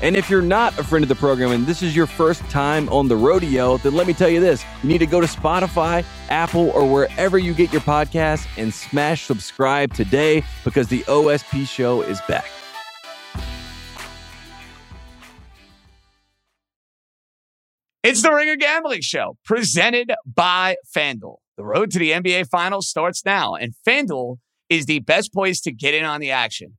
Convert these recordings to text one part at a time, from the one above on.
And if you're not a friend of the program and this is your first time on the rodeo, then let me tell you this you need to go to Spotify, Apple, or wherever you get your podcasts and smash subscribe today because the OSP show is back. It's the Ringer Gambling Show presented by FanDuel. The road to the NBA Finals starts now, and FanDuel is the best place to get in on the action.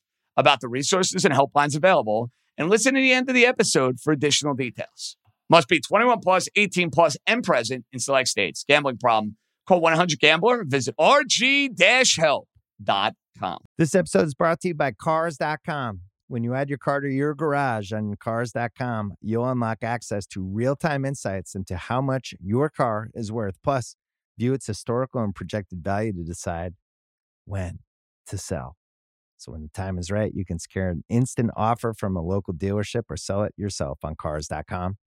about the resources and helplines available and listen to the end of the episode for additional details. Must be 21 plus, 18 plus, and present in select states. Gambling problem? Call 1-800-GAMBLER. Visit rg-help.com. This episode is brought to you by Cars.com. When you add your car to your garage on Cars.com, you'll unlock access to real-time insights into how much your car is worth. Plus, view its historical and projected value to decide when to sell. So when the time is right, you can secure an instant offer from a local dealership or sell it yourself on cars.com.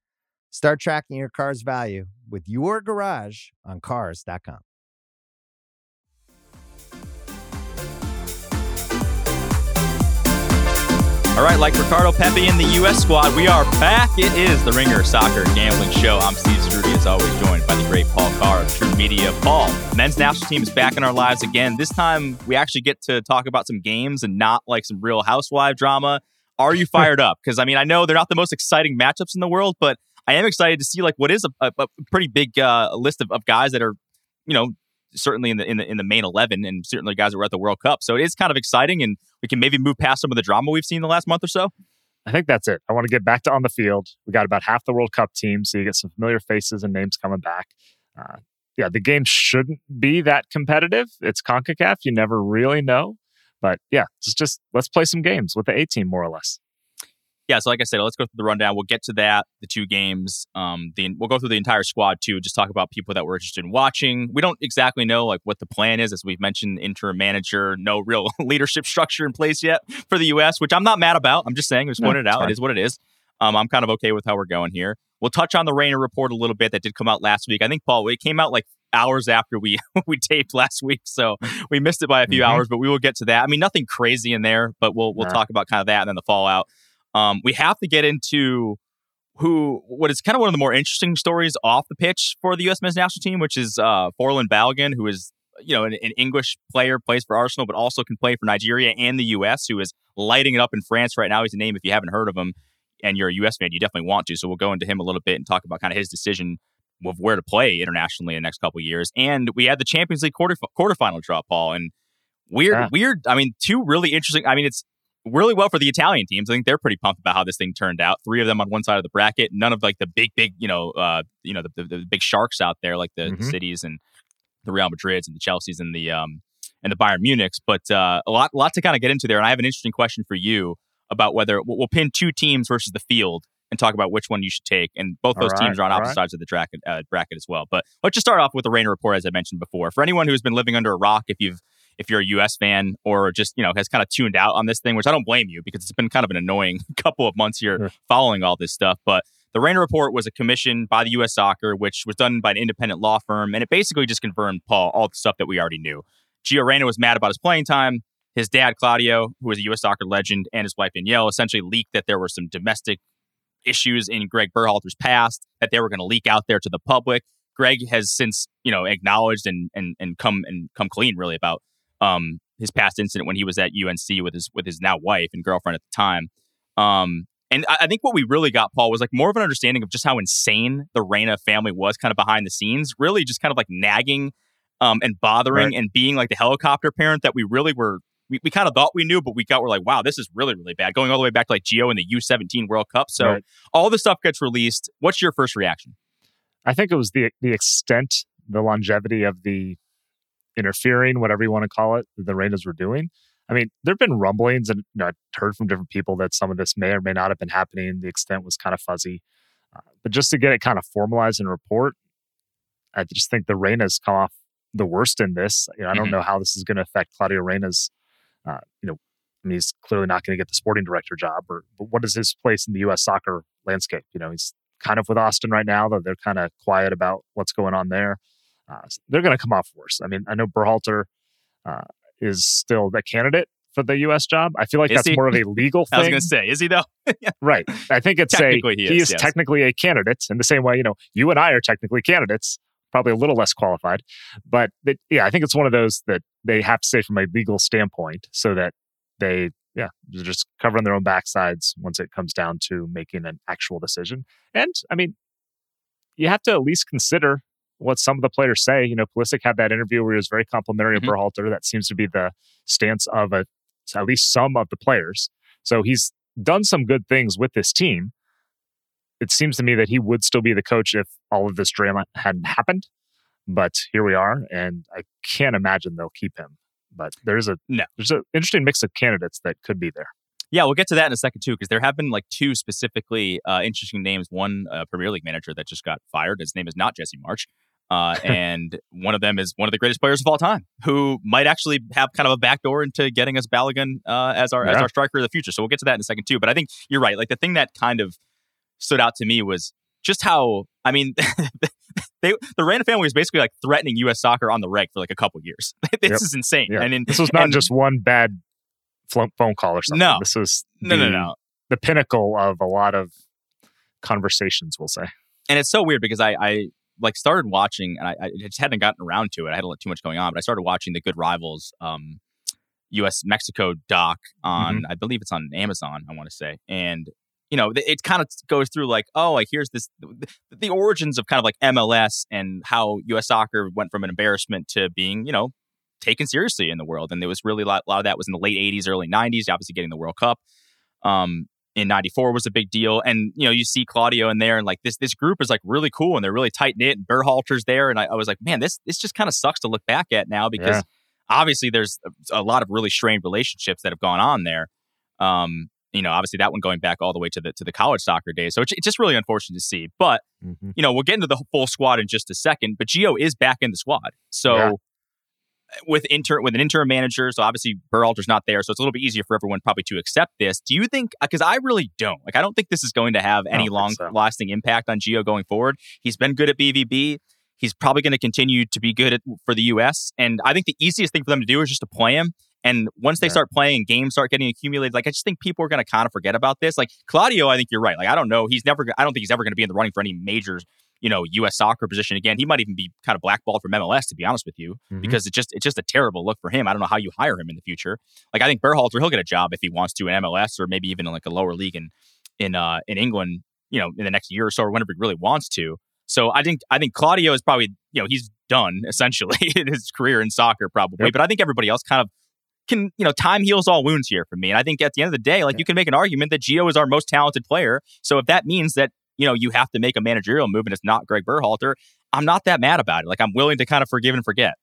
Start tracking your car's value with your garage on cars.com. All right, like Ricardo Pepi in the U.S. squad, we are back. It is the Ringer Soccer Gambling Show. I'm Steve Ceruti, as always, joined by the great Paul Carr of True Media. Paul, men's national team is back in our lives again. This time, we actually get to talk about some games and not like some real housewife drama. Are you fired up? Because I mean, I know they're not the most exciting matchups in the world, but I am excited to see like what is a, a, a pretty big uh, list of, of guys that are, you know, certainly in the in the in the main eleven, and certainly guys that were at the World Cup. So it is kind of exciting, and we can maybe move past some of the drama we've seen the last month or so. I think that's it. I want to get back to on the field. We got about half the World Cup team, so you get some familiar faces and names coming back. Uh, yeah, the game shouldn't be that competitive. It's CONCACAF. You never really know. But yeah, just, just let's play some games with the A team, more or less yeah, so like I said, let's go through the rundown. We'll get to that, the two games. Um, the, we'll go through the entire squad too. Just talk about people that we're interested in watching. We don't exactly know like what the plan is, as we've mentioned. Interim manager, no real leadership structure in place yet for the U.S., which I'm not mad about. I'm just saying, just no, pointed it out. It is what it is. Um, I'm kind of okay with how we're going here. We'll touch on the Reyna report a little bit that did come out last week. I think Paul, it came out like hours after we we taped last week, so we missed it by a few mm-hmm. hours. But we will get to that. I mean, nothing crazy in there, but we'll we'll talk about kind of that and then the fallout. Um, we have to get into who what is kind of one of the more interesting stories off the pitch for the U.S. men's national team, which is uh, Folarin Balogun, who is you know an, an, English player, plays for Arsenal, but also can play for Nigeria and the U.S., who is lighting it up in France right now. He's a name if you haven't heard of him and you're a U.S. fan, you definitely want to. So we'll go into him a little bit and talk about kind of his decision of where to play internationally in the next couple years. And we had the Champions League quarter quarterfinal draw, Paul, and weird, yeah. weird. I mean, two really interesting. I mean, it's really well for the Italian teams. I think they're pretty pumped about how this thing turned out. Three of them on one side of the bracket. None of like the big, big, you know, uh, you know, the, the, the big sharks out there, like the, mm-hmm. the, cities and the Real Madrids and the Chelseas and the um and the Bayern Munichs. But uh, a lot, lot to kind of get into there. And I have an interesting question for you about whether we'll pin two teams versus the field and talk about which one you should take. And both those right, teams are on opposite right. sides of the bracket, uh, bracket as well. But let's just start off with the Reyna report, as I mentioned before. For anyone who's been living under a rock, if you've if you're a US fan or just, you know, has kind of tuned out on this thing, which I don't blame you because it's been kind of an annoying couple of months here following all this stuff. But the Reyna report was a commission by the US Soccer, which was done by an independent law firm. And it basically just confirmed, Paul, all the stuff that we already knew. Gio Reyna was mad about his playing time. His dad, Claudio, who was a US soccer legend, and his wife, Danielle, essentially leaked that there were some domestic issues in Greg Berhalter's past that they were going to leak out there to the public. Greg has since, you know, acknowledged and and and come and come clean really about um, his past incident when he was at UNC with his with his now wife and girlfriend at the time. Um, and I, I, think what we really got, Paul, was like more of an understanding of just how insane the Reyna family was, kind of behind the scenes. Really, just kind of like nagging um, and bothering Right. and being like the helicopter parent that we really were. We, we kind of thought we knew, but we got we're like, wow, this is really really bad. Going all the way back to like Gio in the U17 World Cup. So Right. all this stuff gets released. What's your first reaction? I think it was the the extent, the longevity of the interfering, whatever you want to call it, the Rangers were doing. I mean, there have been rumblings, and you know, I've heard from different people that some of this may or may not have been happening. The extent was kind of fuzzy, uh, but just to get it kind of formalized in a report, I just think the Reyna's come off the worst in this. You know, I don't Mhm. know how this is going to affect Claudio Reyna's. Uh, you know, I mean, he's clearly not going to get the sporting director job, or but what is his place in the U.S. soccer landscape? You know, he's kind of with Austin right now, though they're kind of quiet about what's going on there. Uh, so they're going to come off worse. I mean, I know Berhalter uh, is still the candidate for the U.S. job. I feel like Is that's he? more of a legal I was thing, going to say, is he though? right? I think it's a Technically he is, yes. technically a candidate in the same way. You know, you and I are technically candidates, probably a little less qualified, but that, yeah, I think it's one of those that they have to say from a legal standpoint, so that they yeah they're just covering their own backsides once it comes down to making an actual decision. And I mean, you have to at least consider what some of the players say. You know, Pulisic had that interview where he was very complimentary Mhm. of Berhalter. That seems to be the stance of a, at least some of the players. So he's done some good things with this team. It seems to me that he would still be the coach if all of this drama hadn't happened. But here we are, and I can't imagine they'll keep him. But there's a No. there's an interesting mix of candidates that could be there. Yeah, we'll get to that in a second too, because there have been like two specifically uh, interesting names. One uh, Premier League manager that just got fired. His name is not Jesse Marsch, uh, and one of them is one of the greatest players of all time, who might actually have kind of a backdoor into getting us Balogun uh, as our as our striker of the future. So we'll get to that in a second too. But I think you're right. Like the thing that kind of stood out to me was just how I mean. They, the Rand family was basically like threatening U.S. soccer on the reg for like a couple years. this Yep. is insane. Yeah. And in, This was not and- just one bad phone call or something. No. this was no, no, the- no. the pinnacle of a lot of conversations. We'll say. and it's so weird because I, I like started watching and I, I just hadn't gotten around to it. I had a lot too much going on, but I started watching the Good Rivals um, U.S. Mexico doc on I believe it's on Amazon. I want to say, and you know it kind of goes through like oh like here's this the, the origins of kind of like MLS and how U.S. soccer went from an embarrassment to being you know taken seriously in the world, and there was really a lot, a lot of that was in the late '80s, early '90s. Obviously, getting the World Cup. Um, in 94 was a big deal. And, you know, you see Claudio in there and like this, this group is like really cool and they're really tight knit and Berhalter's there. And I, I was like, man, this, this just kind of sucks to look back at now because Yeah. obviously there's a, a lot of really strained relationships that have gone on there. Um, you know, obviously that one going back all the way to the, to the college soccer days. So it's, it's just really unfortunate to see, but you know, we'll get into the full squad in just a second, but Gio is back in the squad. So Yeah. With inter with an interim manager, so obviously Berhalter's not there, so it's a little bit easier for everyone probably to accept this. Do you think? Because I really don't. Like, I don't think this is going to have any long so. lasting impact on Gio going forward. He's been good at BVB. He's probably going to continue to be good at, for the U.S. And I think the easiest thing for them to do is just to play him. And once they Yeah. start playing and games start getting accumulated, like I just think people are going to kind of forget about this. Like Claudio, I think you're right. Like I don't know, he's never. I don't think he's ever going to be in the running for any major, you know, U.S. soccer position again. He might even be kind of blackballed from MLS, to be honest with you, Mhm. because it's just it's just a terrible look for him. I don't know how you hire him in the future. Like I think Berhalter, he'll get a job if he wants to in MLS or maybe even in like a lower league in in uh in England, you know, in the next year or so or whenever he really wants to. So I think I think Claudio is probably you know he's done essentially in his career in soccer probably, Yep. but I think everybody else kind of can you know time heals all wounds here for me, and I think at the end of the day, like you can make an argument that Gio is our most talented player. So if that means that you know you have to make a managerial move and it's not Greg Berhalter, I'm not that mad about it. Like I'm willing to kind of forgive and forget.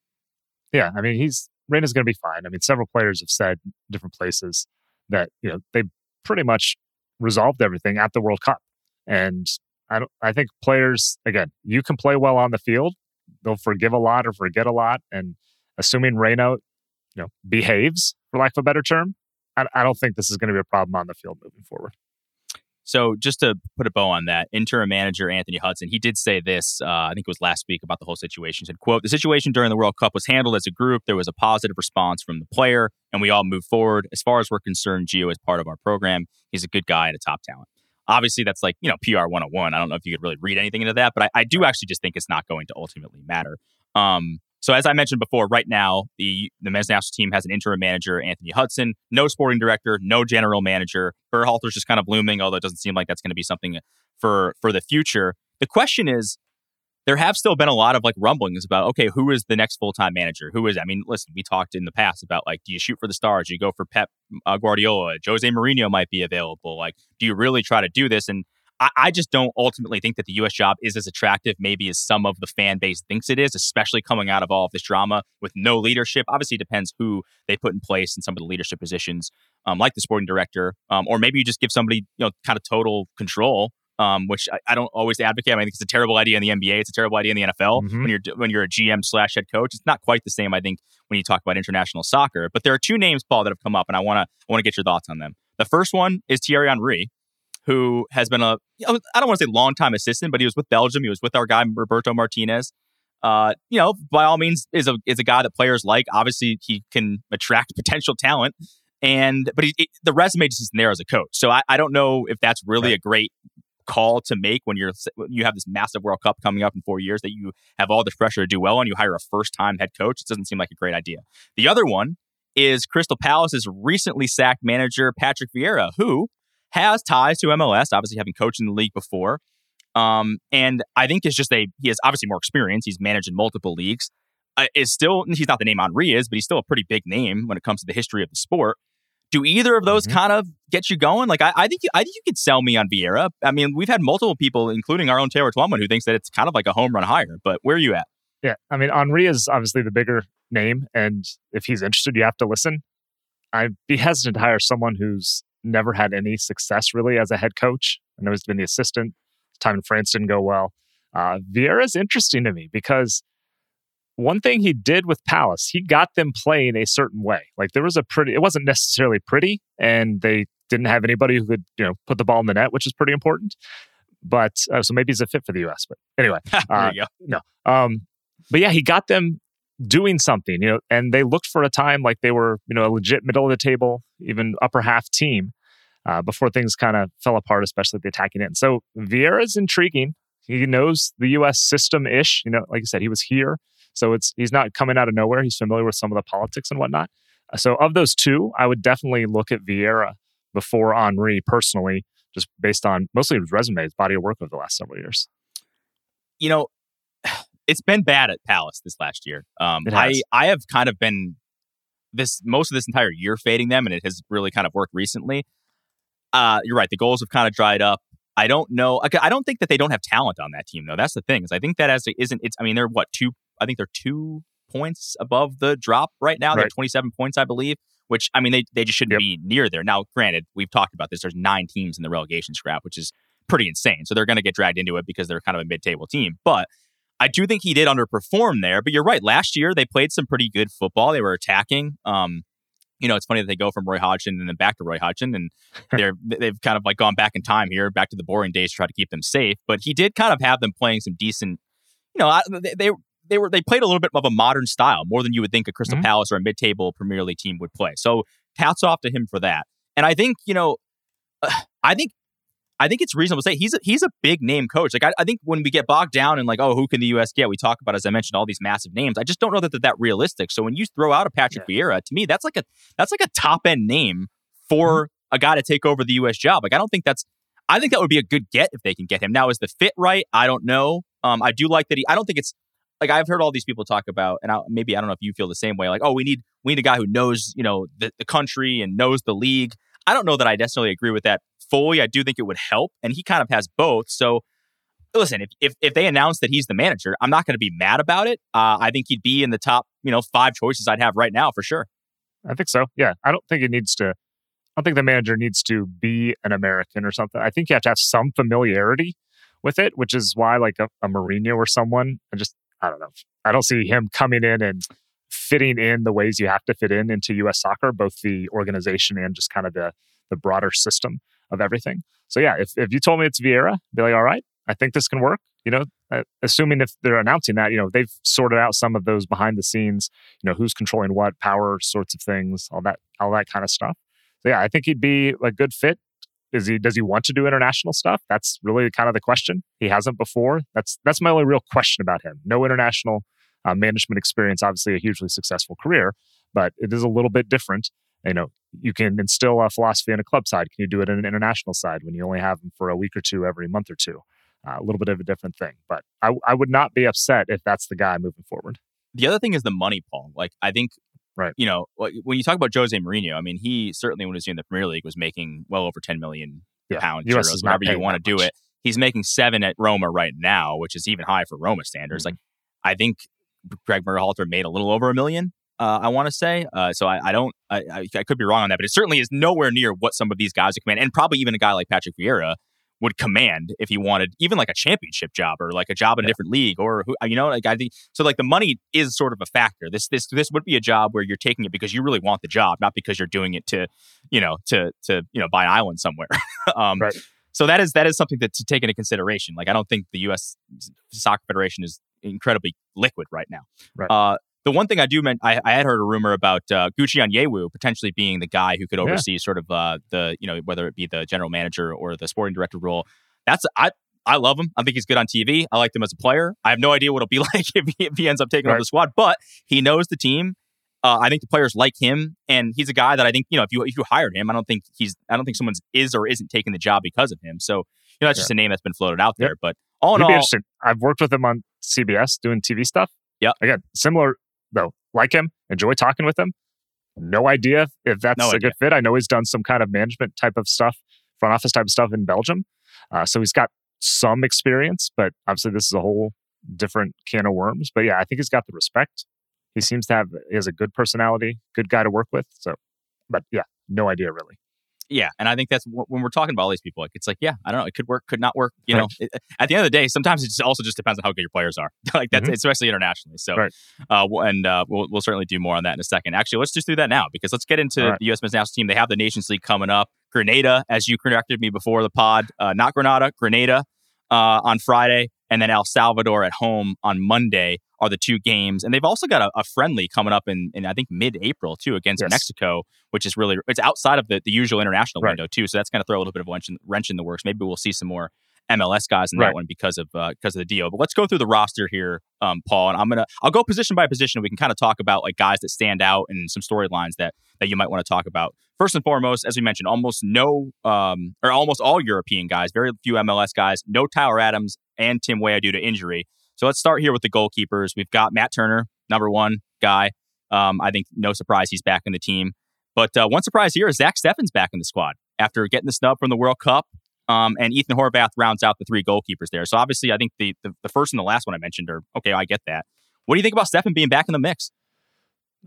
Yeah, I mean, he's Reyna's going to be fine. I mean, several players have said different places that you know they pretty much resolved everything at the World Cup, and I don't. I think players again, you can play well on the field, they'll forgive a lot or forget a lot, and assuming Reyna, you know, behaves for lack of a better term, I, I don't think this is going to be a problem on the field moving forward. So just to put a bow on that, interim manager Anthony Hudson, he did say this, uh, I think it was last week about the whole situation. He said, quote, the situation during the World Cup was handled as a group. There was a positive response from the player and we all moved forward. As far as we're concerned, Gio is part of our program. He's a good guy and a top talent. Obviously, that's like, you know, PR 101. I don't know if you could really read anything into that, but I, I do actually just think it's not going to ultimately matter. Um, so as I mentioned before, right now the the men's national team has an interim manager, Anthony Hudson, no sporting director, no general manager. Berhalter's just kind of looming, although it doesn't seem like that's going to be something for for the future. The question is, there have still been a lot of like rumblings about okay, who is the next full time manager? Who is? I mean, listen, we talked in the past about like, do you shoot for the stars? Do you go for Pep uh, Guardiola? Jose Mourinho might be available. Like, do you really try to do this? And I, I just don't ultimately think that the U.S. job is as attractive, maybe as some of the fan base thinks it is, especially coming out of all of this drama with no leadership. Obviously, it depends who they put in place in some of the leadership positions, um, like the sporting director, um, or maybe you just give somebody you know kind of total control um, which I, I, don't always advocate. I, mean, I think it's a terrible idea in the NBA. It's a terrible idea in the NFL mm-hmm. when you're when you're a GM slash head coach. It's not quite the same, I think, when you talk about international soccer. But there are two names, Paul, that have come up, and I want to want to get your thoughts on them. The first one is Thierry Henry, who has been a I don't want to say long time assistant, but he was with Belgium. He was with our guy Roberto Martinez. Uh, you know, by all means, is a is a guy that players like. Obviously, he can attract potential talent and but he, it, the resume just isn't there as a coach. So I, I don't know if that's really right. a great call to make when you're you have this massive World Cup coming up in four years that you have all this pressure to do well and you hire a first time head coach. It doesn't seem like a great idea. The other one is Crystal Palace's recently sacked manager Patrick Vieira, who has ties to MLS, obviously having coached in the league before. Um, and I think it's just a he has obviously more experience. He's managed in multiple leagues. Uh, is still he's not the name Henry is, but he's still a pretty big name when it comes to the history of the sport. Do either of those mm-hmm. kind of get you going? Like, I, I, think you, I think you could sell me on Vieira. I mean, we've had multiple people, including our own Taylor Twellman, who thinks that it's kind of like a home run hire. But where are you at? Yeah, I mean, Henry is obviously the bigger name, and if he's interested, you have to listen. I'd be hesitant to hire someone who's never had any success really as a head coach. I know he's been the assistant. Time in France didn't go well. Uh, Vieira is interesting to me because one thing he did with Palace, he got them playing a certain way. Like there was a pretty, it wasn't necessarily pretty, and they didn't have anybody who could, you know, put the ball in the net, which is pretty important. But uh, so maybe he's a fit for the U.S. But anyway, uh, no. Um, but yeah, he got them doing something, you know, and they looked for a time like they were, you know, a legit middle of the table, even upper half team. Uh, before things kind of fell apart, especially the attacking end. So Vieira is intriguing. He knows the U.S. system ish. You know, like I said, he was here so it's he's not coming out of nowhere. He's familiar with some of the politics and whatnot. So of those two, I would definitely look at Vieira before Henry personally, just based on mostly his resume, his body of work over the last several years. You know, it's been bad at Palace this last year. Um, I I have kind of been this most of this entire year fading them, and it has really kind of worked recently. Uh, you're right. The goals have kind of dried up. I don't know. I don't think that they don't have talent on that team, though. That's the thing. Is I think that as it isn't. It's. I mean, they're what two I think they're two points above the drop right now. They're 27 points, I believe, which, I mean, they, they just shouldn't yep. be near there. Now, granted, we've talked about this. There's nine teams in the relegation scrap, which is pretty insane. So they're going to get dragged into it because they're kind of a mid table team. But I do think he did underperform there. But you're right. Last year, they played some pretty good football. They were attacking. Um, you know, it's funny that they go from Roy Hodgson and then back to Roy Hodgson, and they're they've kind of like gone back in time here, back to the boring days to try to keep them safe. But he did kind of have them playing some decent. You know, they, they they were they played a little bit of a modern style, more than you would think a Crystal mm-hmm. Palace or a mid-table Premier League team would play. So hats off to him for that. And I think you know, I think I think it's reasonable to say he's a, he's a big name coach. Like I, I, think when we get bogged down in like, oh, who can the U.S. get? We talk about, as I mentioned, all these massive names. I just don't know that they're that realistic. So when you throw out a Patrick yeah. Vieira, to me, that's like a that's like a top end name for mm-hmm. a guy to take over the U.S. job. Like I don't think that's. I think that would be a good get if they can get him. Now, is the fit right? I don't know. Um, I do like that he. I don't think it's like I've heard all these people talk about, and I, maybe I don't know if you feel the same way. Like, oh, we need we need a guy who knows you know the, the country and knows the league. I don't know that I necessarily agree with that fully. I do think it would help, and he kind of has both. So, listen, if if, if they announce that he's the manager, I'm not going to be mad about it. Uh, I think he'd be in the top you know five choices I'd have right now for sure. I think so. Yeah, I don't think it needs to. I don't think the manager needs to be an American or something. I think you have to have some familiarity with it, which is why like a, a Mourinho or someone, I just I don't know. I don't see him coming in and fitting in the ways you have to fit in into U.S. soccer, both the organization and just kind of the the broader system of everything. So yeah, if if you told me it's Vieira, be like, all right, I think this can work. You know, uh, assuming if they're announcing that, you know, they've sorted out some of those behind the scenes, you know, who's controlling what, power sorts of things, all that, all that kind of stuff. So yeah, I think he'd be a good fit. Is he does he want to do international stuff? That's really kind of the question. He hasn't before. That's that's my only real question about him. No international uh, management experience. Obviously, a hugely successful career, but it is a little bit different. You know, you can instill a philosophy in a club side. Can you do it in an international side when you only have them for a week or two every month or two? uh, a little bit of a different thing. But I, I would not be upset if that's the guy moving forward. The other thing is the money, Paul. Like I think, right? You know, when you talk about Jose Mourinho, I mean, he certainly when he was in the Premier League was making well over ten million yeah. pounds, euros, whatever you want to do it. He's making seven at Roma right now, which is even high for Roma standards. Mm-hmm. Like I think Greg Berhalter made a little over a million. Uh, I want to say. Uh, so I, I don't. I, I, I, could be wrong on that, but it certainly is nowhere near what some of these guys would command, and probably even a guy like Patrick Vieira would command if he wanted even like a championship job or like a job in a different league or who, you know like I think so like the money is sort of a factor. This this this would be a job where you're taking it because you really want the job, not because you're doing it to you know to to you know buy an island somewhere. um, right. So that is that is something that to take into consideration. Like I don't think the U.S. Soccer Federation is incredibly liquid right now. Right. Uh, the one thing I do meant, I, I had heard a rumor about uh, Gucci Onyewu potentially being the guy who could oversee yeah. sort of uh, the, you know, whether it be the general manager or the sporting director role. That's I I love him. I think he's good on TV. I like him as a player. I have no idea what it'll be like if he, if he ends up taking right. over the squad, but he knows the team. Uh, I think the players like him, and he's a guy that I think you know if you if you hired him, I don't think he's I don't think someone's is or isn't taking the job because of him. So you know that's yeah. just a name that's been floated out there. Yep. But all in He'd all. I've worked with him on CBS doing TV stuff. Yeah, again, similar though. Like him, enjoy talking with him. No idea if that's no a idea. good fit. I know he's done some kind of management type of stuff, front office type of stuff in Belgium. Uh, so he's got some experience, but obviously this is a whole different can of worms. But yeah, I think he's got the respect. He seems to have he has a good personality, good guy to work with. So, but yeah, no idea really yeah, and I think that's when we're talking about all these people, like it's like, yeah, I don't know, it could work, could not work. You right. know, it, at the end of the day, sometimes it just also just depends on how good your players are. like that's mm-hmm. especially internationally. So, right. uh, and uh, we'll we'll certainly do more on that in a second. Actually, let's just do that now because let's get into right. the U.S. men's national team. They have the Nations League coming up. Grenada, as you corrected me before the pod, uh, not Grenada, Grenada uh, on Friday, and then El Salvador at home on Monday are the two games. And they've also got a, a friendly coming up in, in I think mid April too against yes. Mexico, which is really it's outside of the, the usual international right. window too. So that's going to throw a little bit of a wrench in, wrench in the works. Maybe we'll see some more MLS guys in right. that one because of uh, because of the deal. But let's go through the roster here, um, Paul. And I'm gonna I'll go position by position. We can kind of talk about like guys that stand out and some storylines that that you might want to talk about. First and foremost, as we mentioned, almost no um, or almost all European guys, very few MLS guys. No Tyler Adams and Tim Weah due to injury. So let's start here with the goalkeepers. We've got Matt Turner, number one guy. Um, I think no surprise he's back in the team. But uh, one surprise here is Zach Steffen's back in the squad after getting the snub from the World Cup. Um, and Ethan Horvath rounds out the three goalkeepers there. So obviously, I think the, the, the first and the last one I mentioned are okay. I get that. What do you think about Steffen being back in the mix?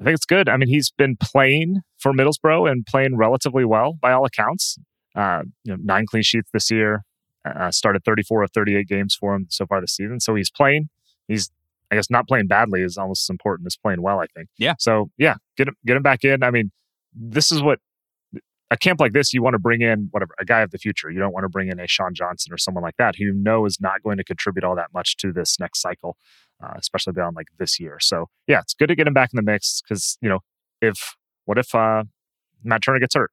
I think it's good. I mean, he's been playing for Middlesbrough and playing relatively well by all accounts. Uh, you know, nine clean sheets this year, uh, started 34 of 38 games for him so far this season. So he's playing. He's, I guess, not playing badly is almost as important as playing well. I think. Yeah. So yeah, get him get him back in. I mean, this is what a camp like this you want to bring in whatever a guy of the future. You don't want to bring in a Sean Johnson or someone like that who you know is not going to contribute all that much to this next cycle, uh, especially beyond like this year. So yeah, it's good to get him back in the mix because you know if what if uh, Matt Turner gets hurt,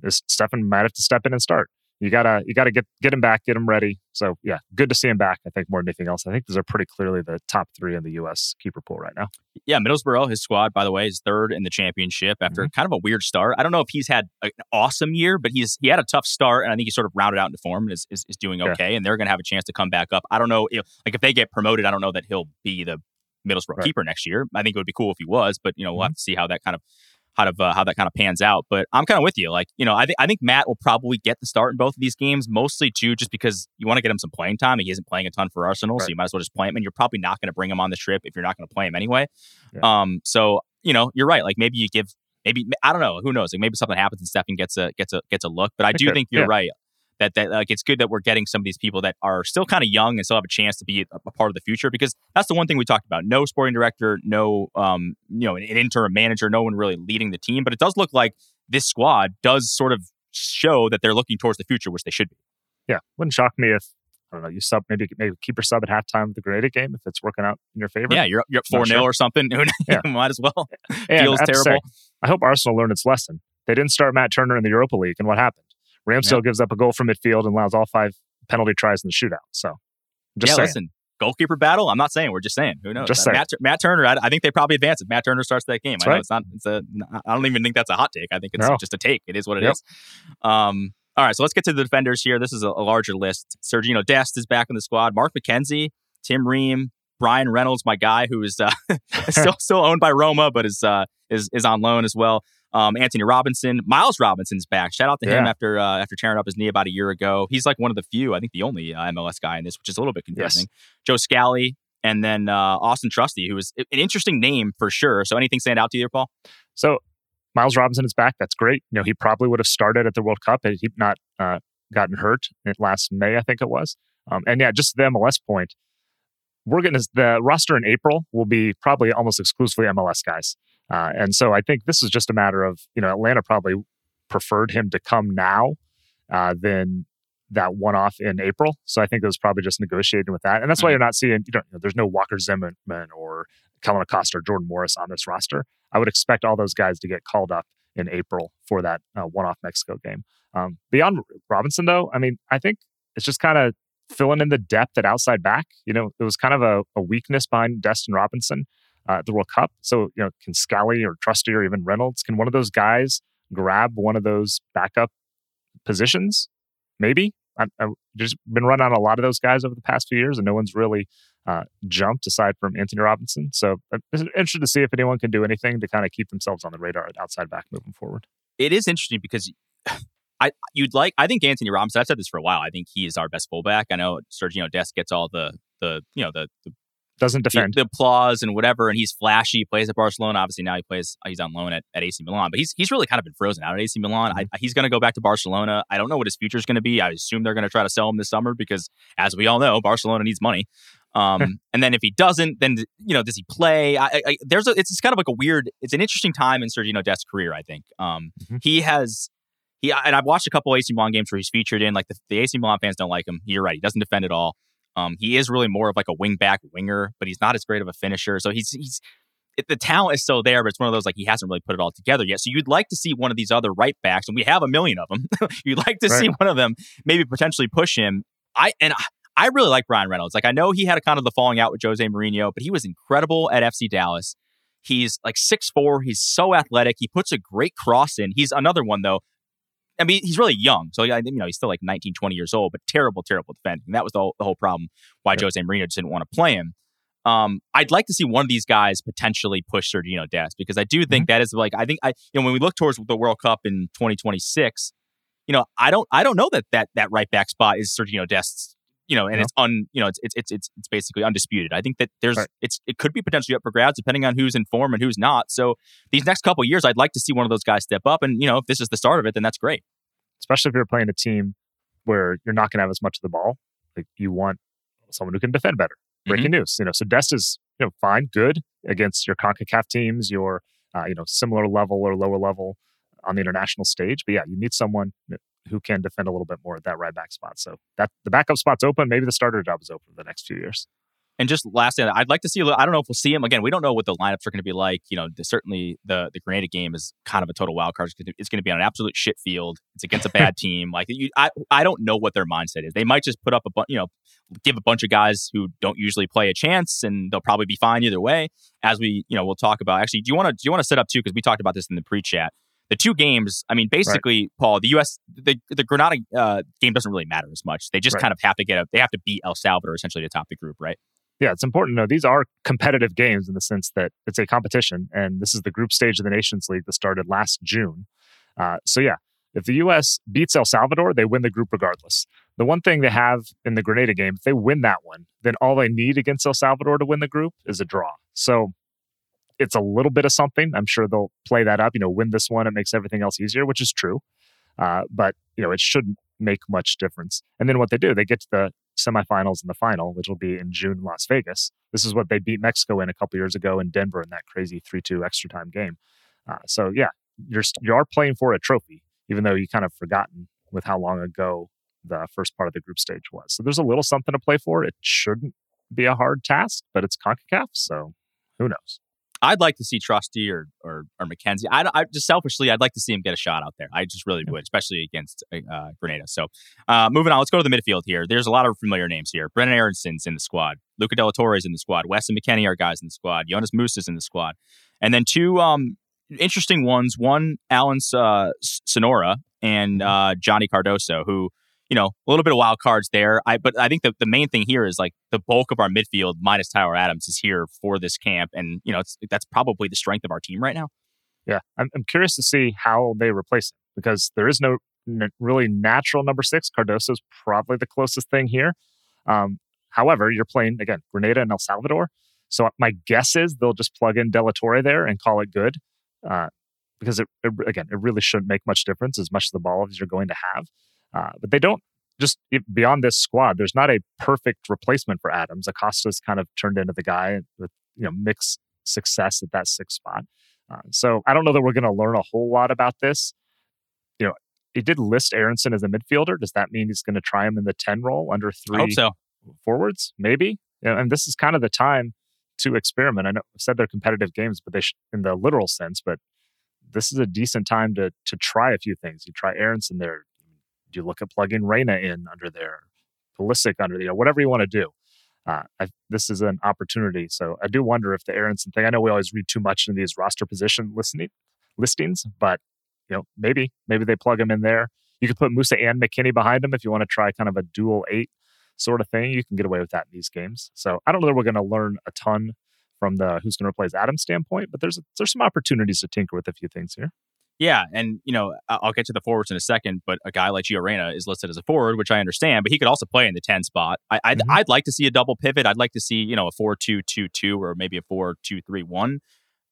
this Steffen might have to step in and start you gotta you gotta get get him back, get him ready. So yeah, good to see him back. I think more than anything else. I think these are pretty clearly the top three in the U.S. keeper pool right now. Yeah, Middlesbrough, his squad, by the way, is third in the championship after mm-hmm. kind of a weird start. I don't know if he's had an awesome year, but he's he had a tough start, and I think he sort of rounded out into form and is is, is doing okay. Yeah. And they're going to have a chance to come back up. I don't know, if, like if they get promoted, I don't know that he'll be the Middlesbrough right. keeper next year. I think it would be cool if he was, but you know we'll mm-hmm. have to see how that kind of how of uh, how that kind of pans out. But I'm kind of with you. Like you know, I think I think Matt will probably get the start in both of these games, mostly too just because you want to get him some playing time. And he isn't playing a ton for Arsenal, right. so you might as well just play him. And you're probably not going to bring him on the trip if you're not going to play him anyway. Yeah. Um, so you know, you're right. Like maybe you give maybe I don't know. Who knows? Like maybe something happens and Steffen gets a gets a gets a look. But I do think you're yeah. right that that like it's good that we're getting some of these people that are still kind of young and still have a chance to be a, a, part of the future because that's the one thing we talked about. No sporting director, no um you know an, an interim manager, no one really leading the team, but it does look like this squad does sort of show that they're looking towards the future, which they should be. Yeah, wouldn't shock me if I don't know, you sub maybe maybe keep your sub at halftime of the Grenada game if it's working out in your favor. Yeah, you're you're four 0 sure. or something. yeah. might as well. Feels terrible. Say, I hope Arsenal learned its lesson. They didn't start Matt Turner in the Europa League, and what happened? Ramsdale gives up a goal from midfield and allows all five penalty tries in the shootout. So, just yeah, saying. listen, goalkeeper battle. I'm not saying. We're just saying. Who knows? Just uh, Matt, Matt, Turner. I, I, think they probably advance if Matt Turner starts that game. That's I know right. it's not. It's a. I don't even think that's a hot take. I think it's no. just a take. It is what it yep. is. Um, All right, so let's get to the defenders here. This is a, a larger list. Sergiño Dest is back in the squad. Mark McKenzie, Tim Ream, Bryan Reynolds, my guy, who is uh, still still owned by Roma, but is uh, is is on loan as well. Um, Antonee Robinson, Miles Robinson's back. Shout out to yeah. him after uh, after tearing up his knee about a year ago. He's like one of the few, I think, the only uh, MLS guy in this, which is a little bit confusing. Yes. Joe Scally, and then uh, Austin Trusty, who is an interesting name for sure. So, anything stand out to you, Paul? So, Miles Robinson is back. That's great. You know, he probably would have started at the World Cup had he not uh, gotten hurt last May, I think it was. Um, and yeah, just the MLS point, we're going to the roster in April will be probably almost exclusively MLS guys. Uh, and so I think this is just a matter of, you know, Atlanta probably preferred him to come now uh, than that one off in April. So I think it was probably just negotiating with that. And that's why mm-hmm. you're not seeing, you know, there's no Walker Zimmerman or Kellyn Acosta or Jordan Morris on this roster. I would expect all those guys to get called up in April for that uh, one off Mexico game. Um, beyond Robinson, though, I mean, I think it's just kind of filling in the depth at outside back. You know, it was kind of a, a weakness behind Destin Robinson uh, the World Cup. So, you know, can Scally or Trusty or even Reynolds, can one of those guys grab one of those backup positions? Maybe. I, have just been running on a lot of those guys over the past few years, and no one's really uh, jumped aside from Antonee Robinson. So, I'm interested to see if anyone can do anything to kind of keep themselves on the radar at outside back moving forward. It is interesting because I you'd like I think Antonee Robinson. I've said this for a while. I think he is our best fullback. I know Sergio Dest gets all the the you know the, the doesn't defend the, the, applause and whatever, and he's flashy. He plays at Barcelona. Obviously now he plays. He's on loan at, at AC Milan, but he's he's really kind of been frozen out at AC Milan. Mm-hmm. I, he's going to go back to Barcelona. I don't know what his future is going to be. I assume they're going to try to sell him this summer because, as we all know, Barcelona needs money. Um, and then if he doesn't, then you know, does he play? I, I, there's a, it's, it's kind of like a weird. It's an interesting time in Sergio Dest's career. I think um, mm-hmm. he has he and I've watched a couple AC Milan games where he's featured in. Like the, the AC Milan fans don't like him. You're right. He doesn't defend at all. Um, he is really more of like a wing back winger, but he's not as great of a finisher. So he's he's it, the talent is still there, but it's one of those like he hasn't really put it all together yet. So you'd like to see one of these other right backs, and we have a million of them. you'd like to right. see one of them maybe potentially push him. I and I, I really like Bryan Reynolds. Like I know he had a kind of the falling out with Jose Mourinho, but he was incredible at FC Dallas. He's like six four. He's so athletic. He puts a great cross in. He's another one though. I mean, he's really young. So, you know, he's still like 19, 20 years old, but terrible, terrible defending. that was the whole, the whole problem why Jose Mourinho just didn't want to play him. Um, I'd like to see one of these guys potentially push Sergio Dest because I do think mm-hmm. that is like, I think I, you know, when we look towards the World Cup in 2026, you know, I don't, I don't know that that, that right back spot is Sergio Dest's, you know, and it's un, you know, it's, it's, it's, it's basically undisputed. I think that there's, right. it's, it could be potentially up for grabs depending on who's in form and who's not. So these next couple years, I'd like to see one of those guys step up. And, you know, if this is the start of it, then that's great especially if you're playing a team where you're not going to have as much of the ball. Like you want someone who can defend better. Breaking mm-hmm. news, you know, so Dest is you know fine, good against your Concacaf teams, your uh, you know similar level or lower level on the international stage. But yeah, you need someone who can defend a little bit more at that right back spot. So that the backup spot's open. Maybe the starter job is open for the next few years. And just lastly, I'd like to see. I don't know if we'll see him again. We don't know what the lineups are going to be like. You know, the, certainly the the Grenada game is kind of a total wild card. It's going to be on an absolute shit field. It's against a bad team. Like you, I I don't know what their mindset is. They might just put up a bunch. You know, give a bunch of guys who don't usually play a chance, and they'll probably be fine either way. As we, you know, we'll talk about. Actually, do you want to do you want to set up too? Because we talked about this in the pre chat. The two games. I mean, basically, right. Paul. The U.S. the the Grenada uh, game doesn't really matter as much. They just right. kind of have to get a. They have to beat El Salvador essentially to top the group, right? yeah, it's important to know these are competitive games in the sense that it's a competition, and this is the group stage of the Nations League that started last June. Uh, so yeah, if the U.S. beats El Salvador, they win the group regardless. The one thing they have in the Grenada game, if they win that one, then all they need against El Salvador to win the group is a draw. So it's a little bit of something. I'm sure they'll play that up. You know, win this one, it makes everything else easier, which is true. Uh, but you know, it shouldn't make much difference. And then what they do, they get to the semifinals and the final, which will be in June Las Vegas. This is what they beat Mexico in a couple years ago in Denver in that crazy 3 2 extra time game. Uh, so, yeah, you're, you are playing for a trophy, even though you kind of forgotten with how long ago the first part of the group stage was. So, there's a little something to play for. It shouldn't be a hard task, but it's CONCACAF. So, who knows? I'd like to see Trusty or or, or McKenzie. I, I, just selfishly, I'd like to see him get a shot out there. I just really would, especially against uh, Grenada. So, uh, moving on, let's go to the midfield here. There's a lot of familiar names here. Brenden Aaronson's in the squad. Luca De La Torre is in the squad. Weston McKennie are guys in the squad. Yunus Musah is in the squad, and then two um, interesting ones. One, Alan uh, Sonora and uh, Johnny Cardoso, who you know a little bit of wild cards there. I but I think the, the main thing here is like the bulk of our midfield minus Tyler Adams is here for this camp, and you know it's that's probably the strength of our team right now. Yeah, I'm, I'm curious to see how they replace him because there is no n- really natural number six. Cardoso is probably the closest thing here. Um, however, you're playing again Grenada and El Salvador, so my guess is they'll just plug in De La Torre there and call it good. Uh, because it, it, again, it really shouldn't make much difference as much of the ball as you're going to have. Uh, but they don't just beyond this squad. There's not a perfect replacement for Adams. Acosta's kind of turned into the guy with you know mixed success at that sixth spot. Uh, so I don't know that we're going to learn a whole lot about this. You know, he did list Aaronson as a midfielder. Does that mean he's going to try him in the ten role under three so. forwards? Maybe. And this is kind of the time to experiment. I know I said they're competitive games, but they sh- in the literal sense, but this is a decent time to to try a few things. You try Aaronson there. You look at plugging Reyna in under there, Pulisic under there, whatever you want to do. Uh, I, this is an opportunity. So I do wonder if the Aaronson thing. I know we always read too much into these roster position listening listings, but you know maybe maybe they plug him in there. You could put Musah and McKennie behind him if you want to try kind of a dual eight sort of thing. You can get away with that in these games. So I don't know that we're going to learn a ton from the who's going to replace Adam standpoint, but there's there's some opportunities to tinker with a few things here. Yeah, and you know I'll get to the forwards in a second, but a guy like Gio Reyna is listed as a forward, which I understand, but he could also play in the ten spot. I, would mm-hmm. I'd like to see a double pivot. I'd like to see you know a four two two two or maybe a four two three one,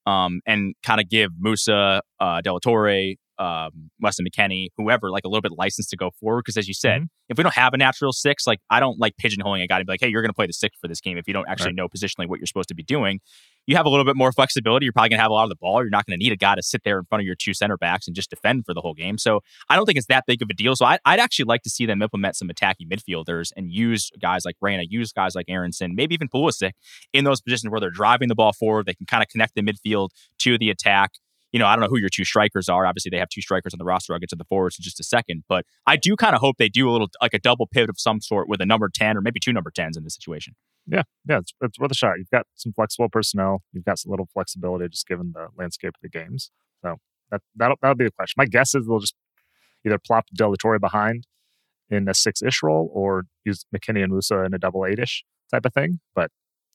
um, and kind of give Musah, uh, De Torre, um, Weston McKennie, whoever, like a little bit licensed to go forward. Because as you said, mm-hmm. if we don't have a natural six, like I don't like pigeonholing a guy to be like, hey, you're going to play the six for this game if you don't actually right. know positionally what you're supposed to be doing. You have a little bit more flexibility. You're probably going to have a lot of the ball. You're not going to need a guy to sit there in front of your two center backs and just defend for the whole game. So I don't think it's that big of a deal. So I, would actually like to see them implement some attacking midfielders and use guys like Reyna, use guys like Aaronson, maybe even Pulisic in those positions where they're driving the ball forward. They can kind of connect the midfield to the attack you know, I don't know who your two strikers are. Obviously, they have two strikers on the roster. I'll get to the forwards in just a second. But I do kind of hope they do a little like a double pivot of some sort with a number 10 or maybe two number 10s in this situation. Yeah. Yeah. It's, it's worth a shot. You've got some flexible personnel. You've got some little flexibility just given the landscape of the games. So that, that'll, that'll be the question. My guess is they'll just either plop De La Torre behind in a six ish role or use McKennie and Musah in a double eight ish type of thing. But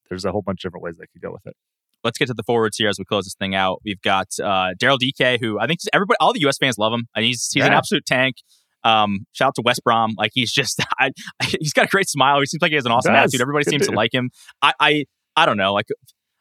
there's a whole bunch of different ways they could go with it let's get to the forwards here as we close this thing out. We've got uh, Daryl Dike, who I think everybody, all the U.S. fans love him, and he's he's yeah. an absolute tank. Um, shout out to West Brom. Like he's just, I, he's got a great smile. He seems like he has an awesome attitude. Everybody Good seems dude. to like him. I, I, I don't know. Like,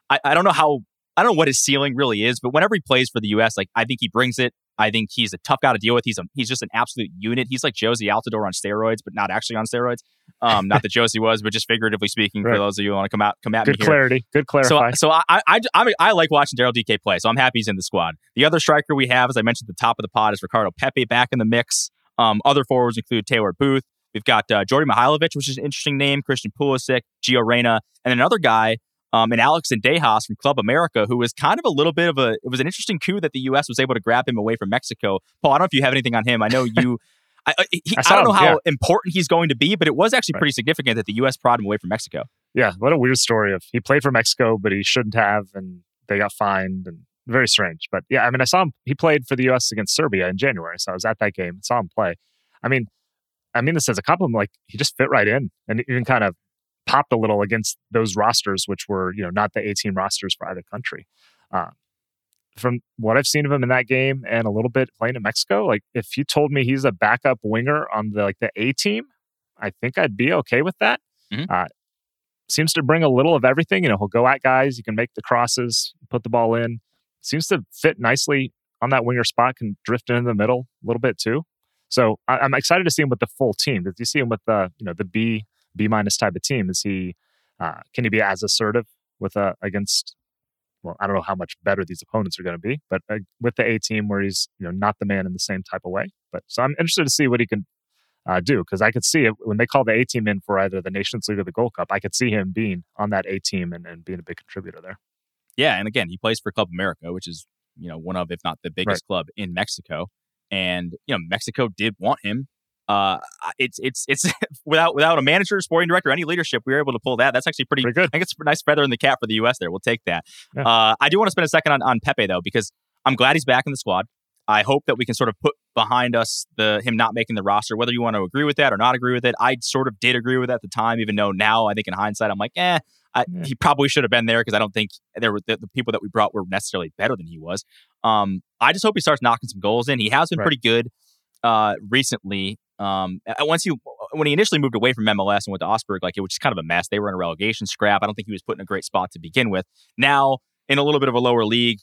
I, I don't know how, I don't know what his ceiling really is, but whenever he plays for the U.S., like I think he brings it. I think he's a tough guy to deal with. He's a, he's just an absolute unit. He's like Jozy Altidore on steroids, but not actually on steroids. Um, not that Jozy was, but just figuratively speaking. Right. For those of you who want to come out, come at Good me. Good clarity. Good clarify. So, so I, I, I, I like watching Daryl Dike play. So I'm happy he's in the squad. The other striker we have, as I mentioned at the top of the pod, is Ricardo Pepi back in the mix. Um, other forwards include Taylor Booth. We've got uh, Djordje Mihailovic, which is an interesting name. Christian Pulisic, Gio Reyna, and another guy um, and Alex Zendejas from Club America, who was kind of a little bit of a, it was an interesting coup that the U.S. was able to grab him away from Mexico. Paul, I don't know if you have anything on him. I know you. I, he, I, I, don't know him, how yeah. important he's going to be, but it was actually right. pretty significant that the U.S. brought him away from Mexico. Yeah, what a weird story of he played for Mexico, but he shouldn't have, and they got fined, and very strange. But yeah, I mean, I saw him. He played for the U.S. against Serbia in January, so I was at that game, saw him play. I mean, I mean this as a compliment. Like he just fit right in, and even kind of popped a little against those rosters, which were you know not the 18 rosters for either country. Uh, from what I've seen of him in that game and a little bit playing in Mexico, like if you told me he's a backup winger on the like the A team, I think I'd be okay with that. Mm-hmm. Uh, seems to bring a little of everything. You know, he'll go at guys. He can make the crosses, put the ball in. Seems to fit nicely on that winger spot. Can drift in the middle a little bit too. So I, am excited to see him with the full team. Did you see him with the you know the B B minus type of team? Is he uh, can he be as assertive with a against? Well, I don't know how much better these opponents are going to be, but uh, with the A team where he's you know not the man in the same type of way. But so I'm interested to see what he can uh, do because I could see it when they call the A team in for either the Nations League or the Gold Cup. I could see him being on that A team and, and being a big contributor there. Yeah, and again, he plays for Club America, which is you know one of if not the biggest right. club in Mexico. And you know Mexico did want him uh, it's it's it's without without a manager, sporting director, any leadership, we were able to pull that. That's actually pretty, pretty good. I think it's a nice feather in the cap for the U.S. There, we'll take that. Yeah. Uh, I do want to spend a second on, on Pepi though, because I'm glad he's back in the squad. I hope that we can sort of put behind us, the him not making the roster. Whether you want to agree with that or not agree with it, I sort of did agree with it at the time, even though now I think in hindsight I'm like, eh, I, yeah. he probably should have been there because I don't think there were the, the, people that we brought were necessarily better than he was. Um, I just hope he starts knocking some goals in. He has been right. pretty good uh, recently. Um, once he when he initially moved away from MLS and went to Augsburg, like it was just kind of a mess. They were in a relegation scrap. I don't think he was put in a great spot to begin with. Now in a little bit of a lower league,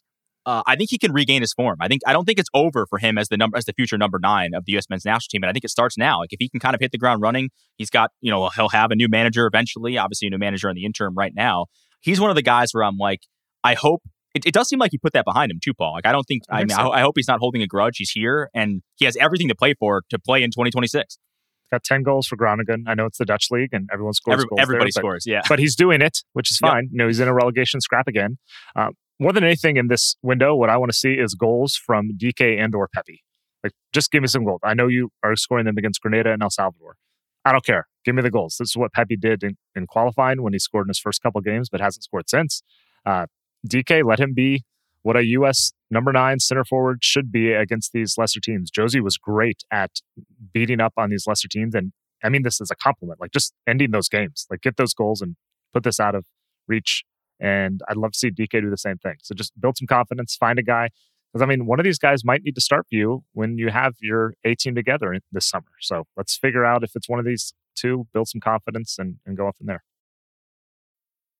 uh, I think he can regain his form. I think I don't think it's over for him as the number as the future number nine of the U.S. men's national team, and I think it starts now. Like if he can kind of hit the ground running, he's got you know he'll have a new manager eventually. Obviously, a new manager in the interim right now. He's one of the guys where I'm like, I hope it, it does seem like he put that behind him too, Paul. Like I don't think I, I mean so. I, I, hope he's not holding a grudge. He's here and he has everything to play for to play in 2026. Got 10 goals for Groningen. I know it's the Dutch league and everyone scores Every, goals. Everybody there, scores, but, yeah. But he's doing it, which is fine. Yep. You know, he's in a relegation scrap again. Um, more than anything in this window, what I want to see is goals from Dike and or Pepi. Like, just give me some goals. I know you are scoring them against Grenada and El Salvador. I don't care. Give me the goals. This is what Pepi did in, in qualifying when he scored in his first couple games, but hasn't scored since. Uh, Dike, let him be what a U.S. number nine center forward should be against these lesser teams. Jozy was great at beating up on these lesser teams. And I mean this is a compliment, like just ending those games, like get those goals and put this out of reach and I'd love to see Dike do the same thing. So just build some confidence, find a guy. Because I mean, one of these guys might need to start for you when you have your A team together this summer. So let's figure out if it's one of these two, build some confidence and, and go on from there.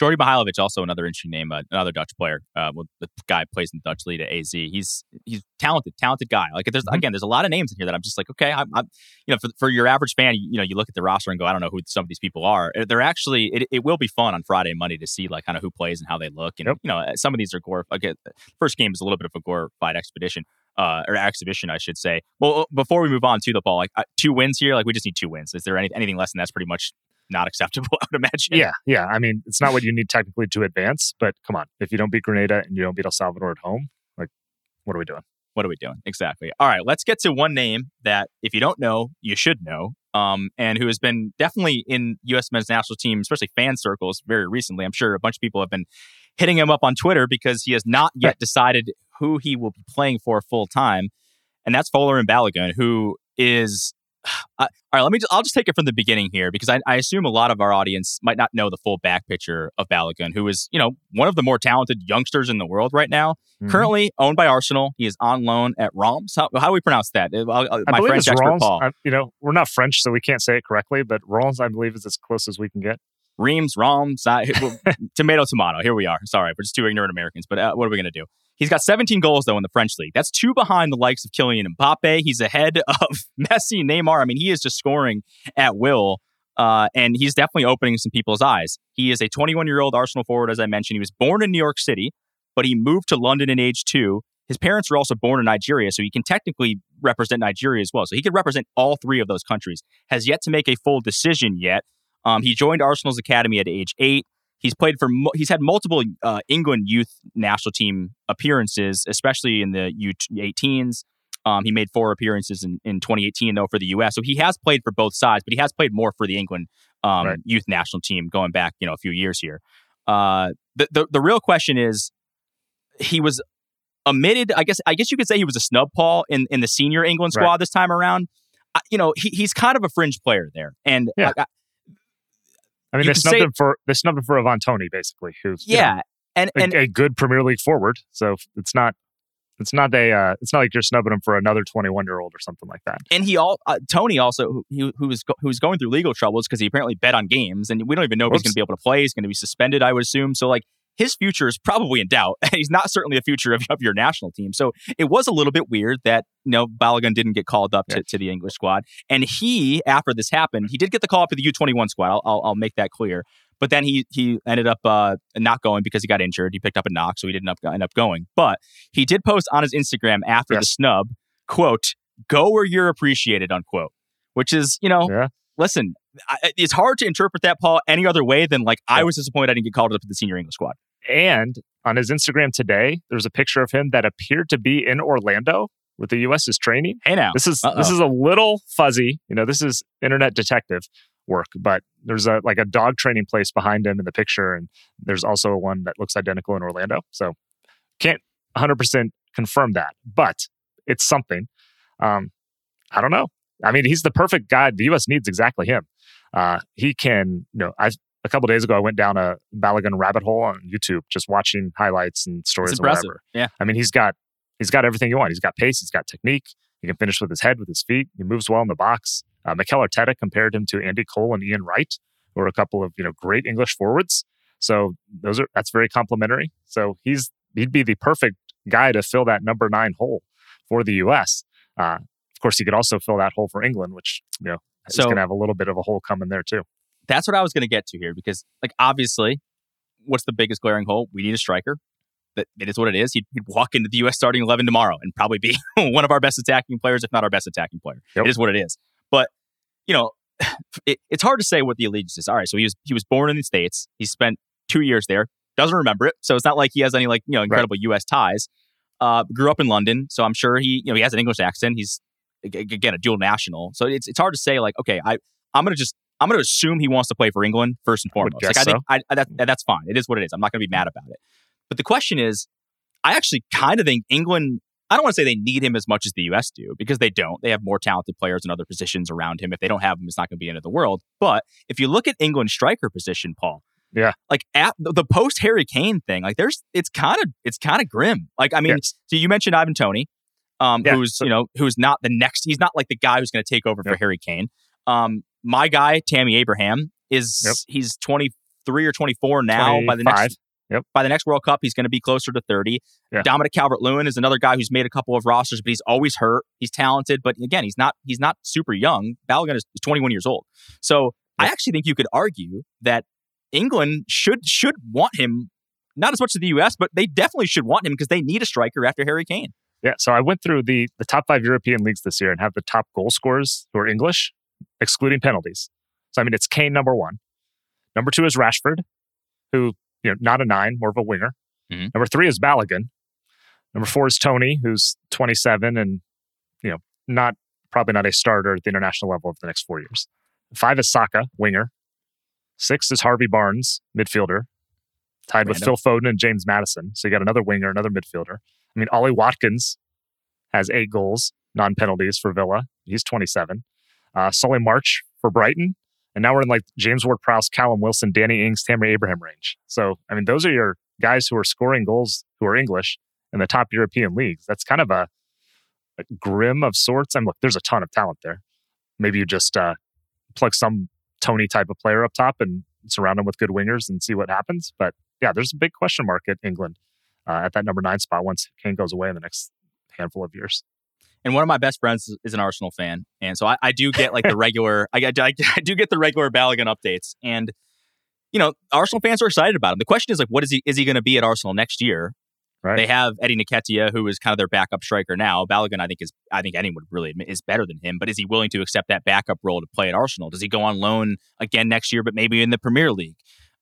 Djordje Mihailovic, also another interesting name, uh, another Dutch player. Uh, well, the guy plays in the Dutch league at AZ. He's he's talented, talented guy. Like there's mm-hmm. again, there's a lot of names in here that I'm just like, okay, I'm, I'm, you know, for, for your average fan, you, you, know, you look at the roster and go, I don't know who some of these people are. Uh, they're actually, it, it will be fun on Friday and Monday to see like kind of who plays and how they look. And yep. you know, uh, some of these are gore. Again, first game is a little bit of a glorified expedition. Uh, or exhibition, I should say. Well, before we move on to the ball, like uh, two wins here, like we just need two wins. Is there any, anything less than that's pretty much not acceptable, I would imagine. Yeah, yeah. I mean, it's not what you need technically to advance, but come on. If you don't beat Grenada and you don't beat El Salvador at home, like, what are we doing? What are we doing? Exactly. All right, let's get to one name that if you don't know, you should know, um, and who has been definitely in U.S. men's national team, especially fan circles, very recently. I'm sure a bunch of people have been hitting him up on Twitter because he has not yet right. decided who he will be playing for full time, and that's Folarin Balogun, who is all right, let me. Just, I'll just take it from the beginning here because I, I, assume a lot of our audience might not know the full back picture of Balogun, who is you know one of the more talented youngsters in the world right now. Mm-hmm. Currently owned by Arsenal, he is on loan at Roms. How, how do we pronounce that? Uh, i my French expert Paul. I, you know, we're not French, so we can't say it correctly, but Roms, I believe, is as close as we can get. Reims, Reims, tomato, tomato. Here we are. Sorry, we're just two ignorant Americans, but uh, what are we going to do? He's got 17 goals, though, in the French league. That's two behind the likes of Kylian Mbappe. He's ahead of Messi, Neymar. I mean, he is just scoring at will. Uh, and he's definitely opening some people's eyes. He is a 21 year old Arsenal forward, as I mentioned. He was born in New York City, but he moved to London in age two. His parents were also born in Nigeria, so he can technically represent Nigeria as well. So he could represent all three of those countries. Has yet to make a full decision yet. Um, he joined Arsenal's academy at age eight. He's played for he's had multiple uh, England youth national team appearances, especially in the U18s. Um, he made four appearances in, in 2018 though for the U.S. So he has played for both sides, but he has played more for the England um, right. youth national team going back you know a few years here. Uh, the, the the real question is he was omitted. I guess I guess you could say he was a snub Paul in in the senior England squad right. this time around. Uh, you know, he, he's kind of a fringe player there, and yeah. I, I mean, they snubbed say, him for they snubbed him for Ivan Toney, basically, who's yeah, know, and, a, and a good Premier League forward. So it's not it's not a uh, it's not like you're snubbing him for another 21 year old or something like that. And he all uh, Toney also who, who was go, who was going through legal troubles because he apparently bet on games, and we don't even know if he's going to be able to play. He's going to be suspended, I would assume. So like his future is probably in doubt. He's not certainly a future of, of, your national team. So it was a little bit weird that you know Balogun didn't get called up to, to the English squad. And he, after this happened, he did get the call up to the U21 squad. I'll, I'll, I'll make that clear. But then he he ended up uh, not going because he got injured. He picked up a knock, so he didn't up, end up going. But he did post on his Instagram after yes. the snub, quote, "Go where you're appreciated," unquote. Which is, you know, yeah. listen, I, it's hard to interpret that, Paul, any other way than like yeah. I was disappointed I didn't get called up to the senior English squad. And on his Instagram today, there's a picture of him that appeared to be in Orlando with the U.S. is training. Hey now, this is Uh-oh. this is a little fuzzy. You know, this is internet detective work, but there's a like a dog training place behind him in the picture, and there's also one that looks identical in Orlando. So can't 100% confirm that, but it's something. Um, I don't know. I mean, he's the perfect guy. The U.S. needs exactly him. Uh, he can, you know, I a couple days ago I went down a Balogun rabbit hole on YouTube, just watching highlights and stories and whatever. Yeah, I mean, he's got he's got everything you want. He's got pace. He's got technique. He can finish with his head, with his feet. He moves well in the box. Uh, Mikel Arteta compared him to Andy Cole and Ian Wright, who are a couple of you know great English forwards. So those are that's very complimentary. So he's he'd be the perfect guy to fill that number nine hole for the U.S. Uh, of course, he could also fill that hole for England, which you know so, is going to have a little bit of a hole coming there too. That's what I was going to get to here because, like, obviously, what's the biggest glaring hole? We need a striker. That it is what it is. He'd, he'd, walk into the U.S. starting eleven tomorrow and probably be one of our best attacking players, if not our best attacking player. Yep. It is what it is. But you know, it, it's hard to say what the allegiance is. All right, so he was he was born in the states. He spent two years there. Doesn't remember it, so it's not like he has any like you know incredible right. U.S. ties. Uh, grew up in London, so I'm sure he you know he has an English accent. He's again a dual national, so it's it's hard to say like okay, I I'm gonna just I'm going to assume he wants to play for England first and foremost. Like I think so. I, I, that, that's fine. It is what it is. I'm not going to be mad about it. But the question is, I actually kind of think England. I don't want to say they need him as much as the U.S. do because they don't. They have more talented players in other positions around him. If they don't have him, it's not going to be the end of the world. But if you look at England's striker position, Paul, yeah, like at the post Harry Kane thing, like there's it's kind of it's kind of grim. Like I mean, yes. so you mentioned Ivan Toney, um, yeah, who's you know who's not the next. He's not like the guy who's going to take over for Harry Kane. Um, my guy Tammy Abraham is yep. he's 23 or 24 now 25. by the next Yep. By the next World Cup, he's going to be closer to 30. Yeah. Dominic Calvert-Lewin is another guy who's made a couple of rosters, but he's always hurt. He's talented, but again, he's not he's not super young. Balogun is 21 years old. So yep. I actually think you could argue that England should should want him not as much as the US, but they definitely should want him because they need a striker after Harry Kane. Yeah, so I went through the the top 5 European leagues this year and have the top goal scorers who are English excluding penalties. So I mean, it's Kane number one. Number two is Rashford, who you know not a nine, more of a winger. Mm-hmm. Number three is Balogun. Number four is Toney, who's 27 and you know not probably not a starter at the international level for the next four years. Five is Saka, winger. Six is Harvey Barnes, midfielder, tied Random. with Phil Foden and James Maddison. So you got another winger, another midfielder. I mean, Ollie Watkins has eight goals, non penalties for Villa. He's 27 uh, Solly March for Brighton. And now we're in like James Ward Prowse, Callum Wilson, Danny Ings, Tammy Abraham range. So, I mean, those are your guys who are scoring goals who are English in the top European leagues. That's kind of a, a grim of sorts. And look, there's a ton of talent there. Maybe you just uh, plug some Toney type of player up top and surround him with good wingers and see what happens. But yeah, there's a big question mark at England uh, at that number nine spot once Kane goes away in the next handful of years. And one of my best friends is an Arsenal fan, and so I, I do get like the regular. I, I, I do get the regular Balogun updates, and you know, Arsenal fans are excited about him. The question is like, what is he? Is he going to be at Arsenal next year? Right. They have Eddie Nketiah, who is kind of their backup striker now. Balogun, I think, is I think anyone would really admit is better than him. But is he willing to accept that backup role to play at Arsenal? Does he go on loan again next year, but maybe in the Premier League?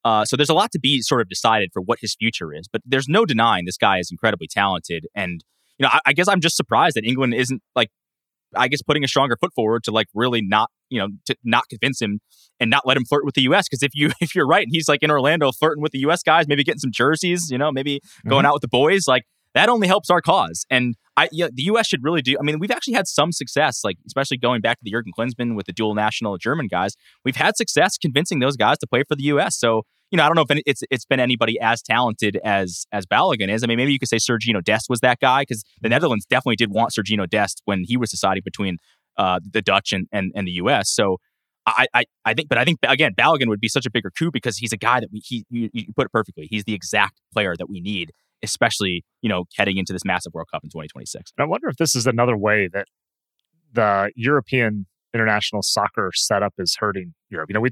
Uh, so there's a lot to be sort of decided for what his future is. But there's no denying this guy is incredibly talented and you know, I, I guess I'm just surprised that England isn't like, I guess putting a stronger foot forward to like really not, you know, to not convince him and not let him flirt with the U.S. Because if you if you're right, and he's like in Orlando flirting with the U.S. guys, maybe getting some jerseys, you know, maybe going mm-hmm. out with the boys, like that only helps our cause. And I, yeah, the U.S. should really do. I mean, we've actually had some success, like especially going back to the Jurgen Klinsmann with the dual national German guys. We've had success convincing those guys to play for the U.S. So you know, I don't know if it's it's been anybody as talented as as Balogun is. I mean, maybe you could say Sergiño Dest was that guy because the Netherlands definitely did want Sergiño Dest when he was deciding between uh, the Dutch and, and and the U.S. So I, I, I think, but I think again, Balogun would be such a bigger coup because he's a guy that we he you, you put it perfectly. He's the exact player that we need, especially you know heading into this massive World Cup in 2026. I wonder if this is another way that the European international soccer setup is hurting Europe. You know, we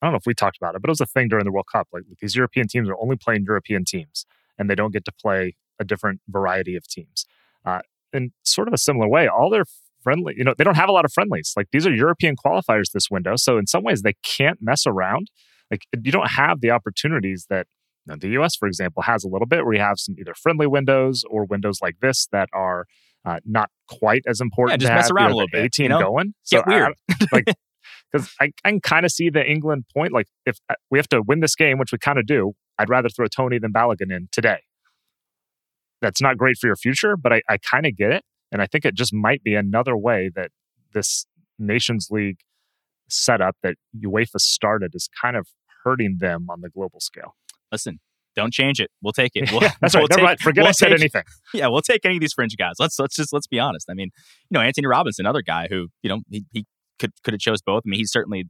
I don't know if we talked about it, but it was a thing during the World Cup. Like these European teams are only playing European teams, and they don't get to play a different variety of teams. Uh, in sort of a similar way, all their friendly. You know, they don't have a lot of friendlies. Like these are European qualifiers this window. So in some ways, they can't mess around. Like you don't have the opportunities that you know, the US, for example, has a little bit where you have some either friendly windows or windows like this that are uh, not quite as important. Yeah, just mess have, around you know, a little bit. Team you know? going. So Get weird. I, like because I, I can kind of see the England point. Like if uh, we have to win this game, which we kind of do, I'd rather throw Toney than Balogun in today. That's not great for your future, but I, I kind of get it. And I think it just might be another way that this Nations League setup that UEFA started is kind of hurting them on the global scale. Listen, don't change it. We'll take it. We'll, That's we'll right. Never take- mind. Forget we'll I said take- anything. Yeah, we'll take any of these fringe guys. Let's let's just let's be honest. I mean, you know, Antonee Robinson, another guy who you know he, he could could have chose both. I mean, he's certainly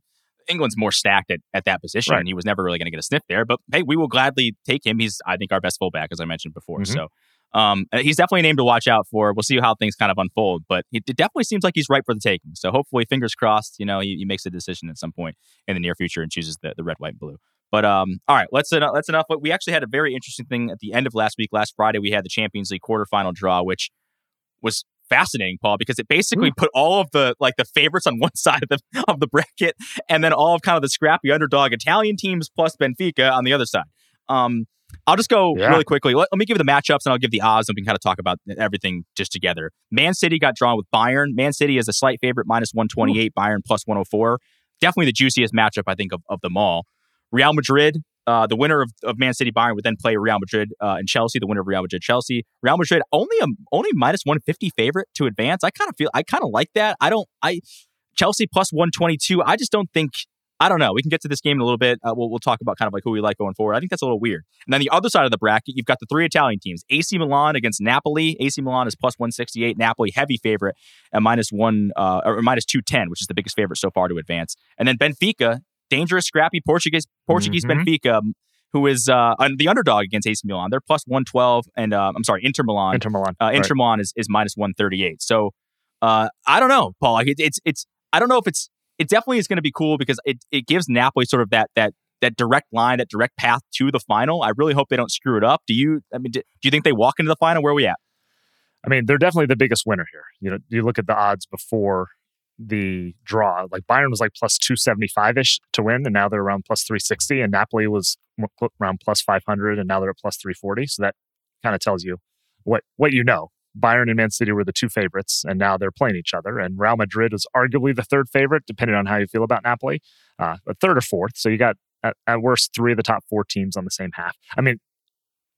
England's more stacked at, at that position, Right. and he was never really going to get a sniff there. But hey, we will gladly take him. He's I think our best fullback, as I mentioned before. Mhm. So. Um, uh, he's definitely a name to watch out for. We'll see how things kind of unfold, but it, it definitely seems like he's right for the taking. So hopefully, fingers crossed, you know, he, he makes a decision at some point in the near future and chooses the, the red, white, and blue. But um, all right, let's uh, let's enough. But we actually had a very interesting thing at the end of last week. Last Friday, we had the Champions League quarterfinal draw, which was fascinating, Paul, because it basically put all of the like the favorites on one side of the of the bracket, and then all of kind of the scrappy underdog Italian teams plus Benfica on the other side. Um, I'll just go Yeah. really quickly. Let, let me give you the matchups, and I'll give the odds, and we can kind of talk about everything just together. Man City got drawn with Bayern. Man City is a slight favorite, minus one twenty eight. Bayern plus one hundred four. Definitely the juiciest matchup, I think, of, of them all. Real Madrid, uh, the winner of, of Man City Bayern would then play Real Madrid uh, and Chelsea. The winner of Real Madrid Chelsea. Real Madrid only a only minus one fifty favorite to advance. I kind of feel I kind of like that. I don't. I Chelsea plus one twenty two. I just don't think. I don't know. We can get to this game in a little bit. Uh, we'll, we'll talk about kind of like who we like going forward. I think that's a little weird. And then the other side of the bracket, you've got the three Italian teams: AC Milan against Napoli. AC Milan is plus one sixty eight. Napoli heavy favorite at minus one uh, or minus two ten, which is the biggest favorite so far to advance. And then Benfica, dangerous, scrappy Portuguese Portuguese Mhm. Benfica, um, who is uh, the underdog against AC Milan. They're plus one twelve, and uh, I'm sorry, Inter Milan. Inter Milan. Uh, Right. Inter Milan is, is minus one thirty eight. So uh, I don't know, Paul. Like it, it's it's I don't know if it's it definitely is going to be cool because it it gives Napoli sort of that that that direct line, that direct path to the final. I really hope they don't screw it up. Do you? I mean, do, do you think they walk into the final? Where are we at? I mean, they're definitely the biggest winner here. You know, you look at the odds before the draw. Like Bayern was like plus two seventy five ish to win, and now they're around plus three sixty. And Napoli was around plus five hundred, and now they're at plus three forty. So that kind of tells you what what you know. Bayern and Man City were the two favorites, and now they're playing each other. And Real Madrid is arguably the third favorite, depending on how you feel about Napoli, uh, a third or fourth. So you got at, at worst three of the top four teams on the same half. I mean,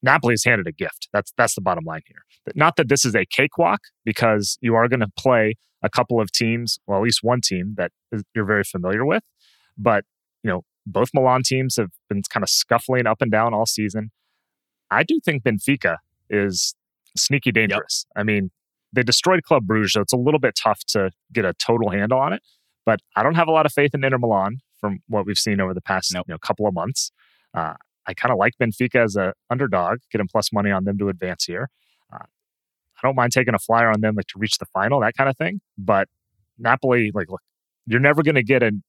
Napoli is handed a gift. That's that's the bottom line here. Not that this is a cakewalk, because you are going to play a couple of teams, well, at least one team that you're very familiar with. But you know, both Milan teams have been kind of scuffling up and down all season. I do think Benfica is sneaky dangerous. I mean, they destroyed Club Bruges, so it's a little bit tough to get a total handle on it. But I don't have a lot of faith in Inter Milan from what we've seen over the past Nope. you know, couple of months. Uh, I kind of like Benfica as a underdog, getting plus money on them to advance here. Uh, I don't mind taking a flyer on them, like to reach the final, that kind of thing. But Napoli, like, look, you're never going to get an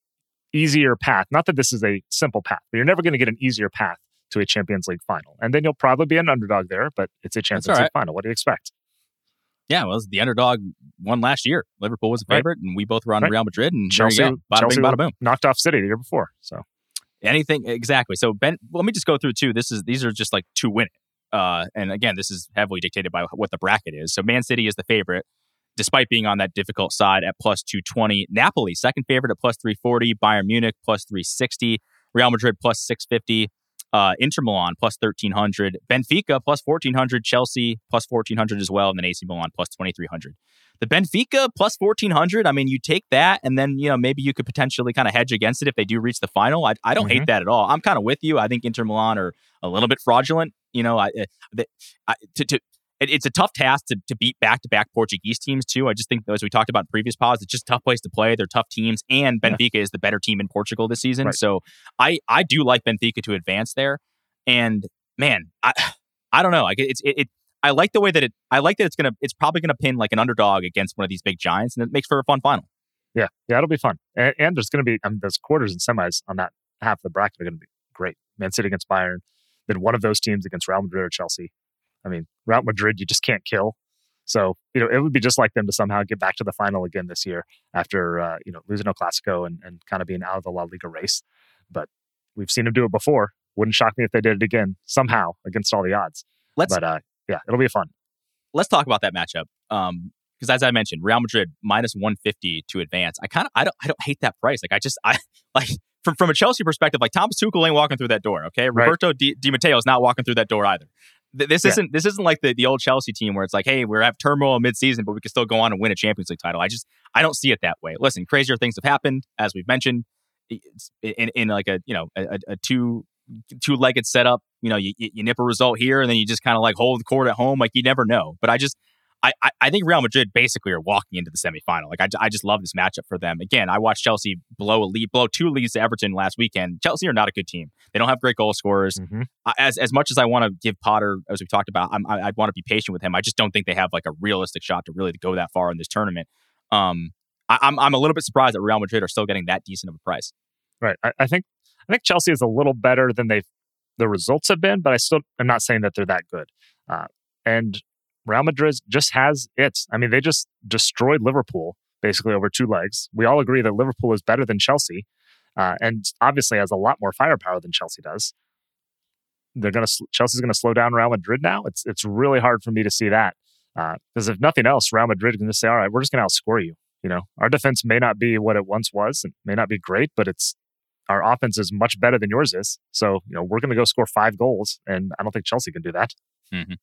easier path. Not that this is a simple path, but you're never going to get an easier path to a Champions League final. And then you'll probably be an underdog there, but it's a Champions all League final. What do you expect? Yeah, well, the underdog won last year. Liverpool was a Right. favorite, and we both were on Right. Real Madrid. And Chelsea, go. Bada Chelsea bing, bada boom. knocked off City the year before. So anything exactly. So Ben, let me just go through two. This is these are just like two win it. Uh, and again, this is heavily dictated by what the bracket is. So Man City is the favorite, despite being on that difficult side at plus two twenty. Napoli second favorite at plus three forty. Bayern Munich plus three sixty. Real Madrid plus six fifty. Uh, Inter Milan plus 1300, Benfica plus 1400, Chelsea plus 1400 as well, and then AC Milan plus 2300. The Benfica plus 1400, I mean, you take that and then, you know, maybe you could potentially kind of hedge against it if they do reach the final. I, I don't mm-hmm. hate that at all. I'm kind of with you. I think Inter Milan are a little bit fraudulent. You know, I, I to, to it, it's a tough task to, to beat back to back Portuguese teams too. I just think as we talked about in previous pods, it's just a tough place to play. They're tough teams, and Benfica yeah. is the better team in Portugal this season. Right. So I I do like Benfica to advance there. And man, I I don't know. Like it's it, it I like the way that it I like that it's gonna it's probably gonna pin like an underdog against one of these big giants, and it makes for a fun final. Yeah, yeah, it'll be fun. And, and there's gonna be I mean, those quarters and semis on that half of the bracket are gonna be great. Man City against Bayern, then one of those teams against Real Madrid or Chelsea. I mean, Real Madrid, you just can't kill. So, you know, it would be just like them to somehow get back to the final again this year after, uh, you know, losing El Clasico and, and kind of being out of the La Liga race. But we've seen them do it before. Wouldn't shock me if they did it again somehow against all the odds. Let's, but uh, yeah, it'll be fun. Let's talk about that matchup. Um, because as I mentioned, Real Madrid minus 150 to advance. I kind of I don't I don't hate that price. Like I just I like from from a Chelsea perspective, like Thomas Tuchel ain't walking through that door. Okay, Roberto right. Di, Di Matteo is not walking through that door either this yeah. isn't this isn't like the, the old Chelsea team where it's like, hey, we're have turmoil midseason, but we can still go on and win a Champions League title. I just I don't see it that way. Listen, crazier things have happened, as we've mentioned, in, in like a you know a, a two two legged setup. You know, you, you nip a result here, and then you just kind of like hold the court at home. Like you never know. But I just I, I, think Real Madrid basically are walking into the semifinal. Like I, I just love this matchup for them. Again, I watched Chelsea blow a lead, blow two leads to Everton last weekend. Chelsea are not a good team. They don't have great goal scorers. Mm-hmm. As as much as I want to give Potter, as we talked about, I'm, I, would want to be patient with him. I just don't think they have like a realistic shot to really go that far in this tournament. Um, I, am I'm, I'm a little bit surprised that Real Madrid are still getting that decent of a price. Right. I, I think I think Chelsea is a little better than they've the results have been, but I still am not saying that they're that good. Uh, and Real Madrid just has it. I mean, they just destroyed Liverpool basically over two legs. We all agree that Liverpool is better than Chelsea, uh, and obviously has a lot more firepower than Chelsea does. They're gonna Chelsea's gonna slow down Real Madrid now. It's it's really hard for me to see that because uh, if nothing else, Real Madrid is gonna say, all right, we're just gonna outscore you. You know, our defense may not be what it once was, and may not be great, but it's our offense is much better than yours is. So you know, we're gonna go score five goals, and I don't think Chelsea can do that. Mm-hmm.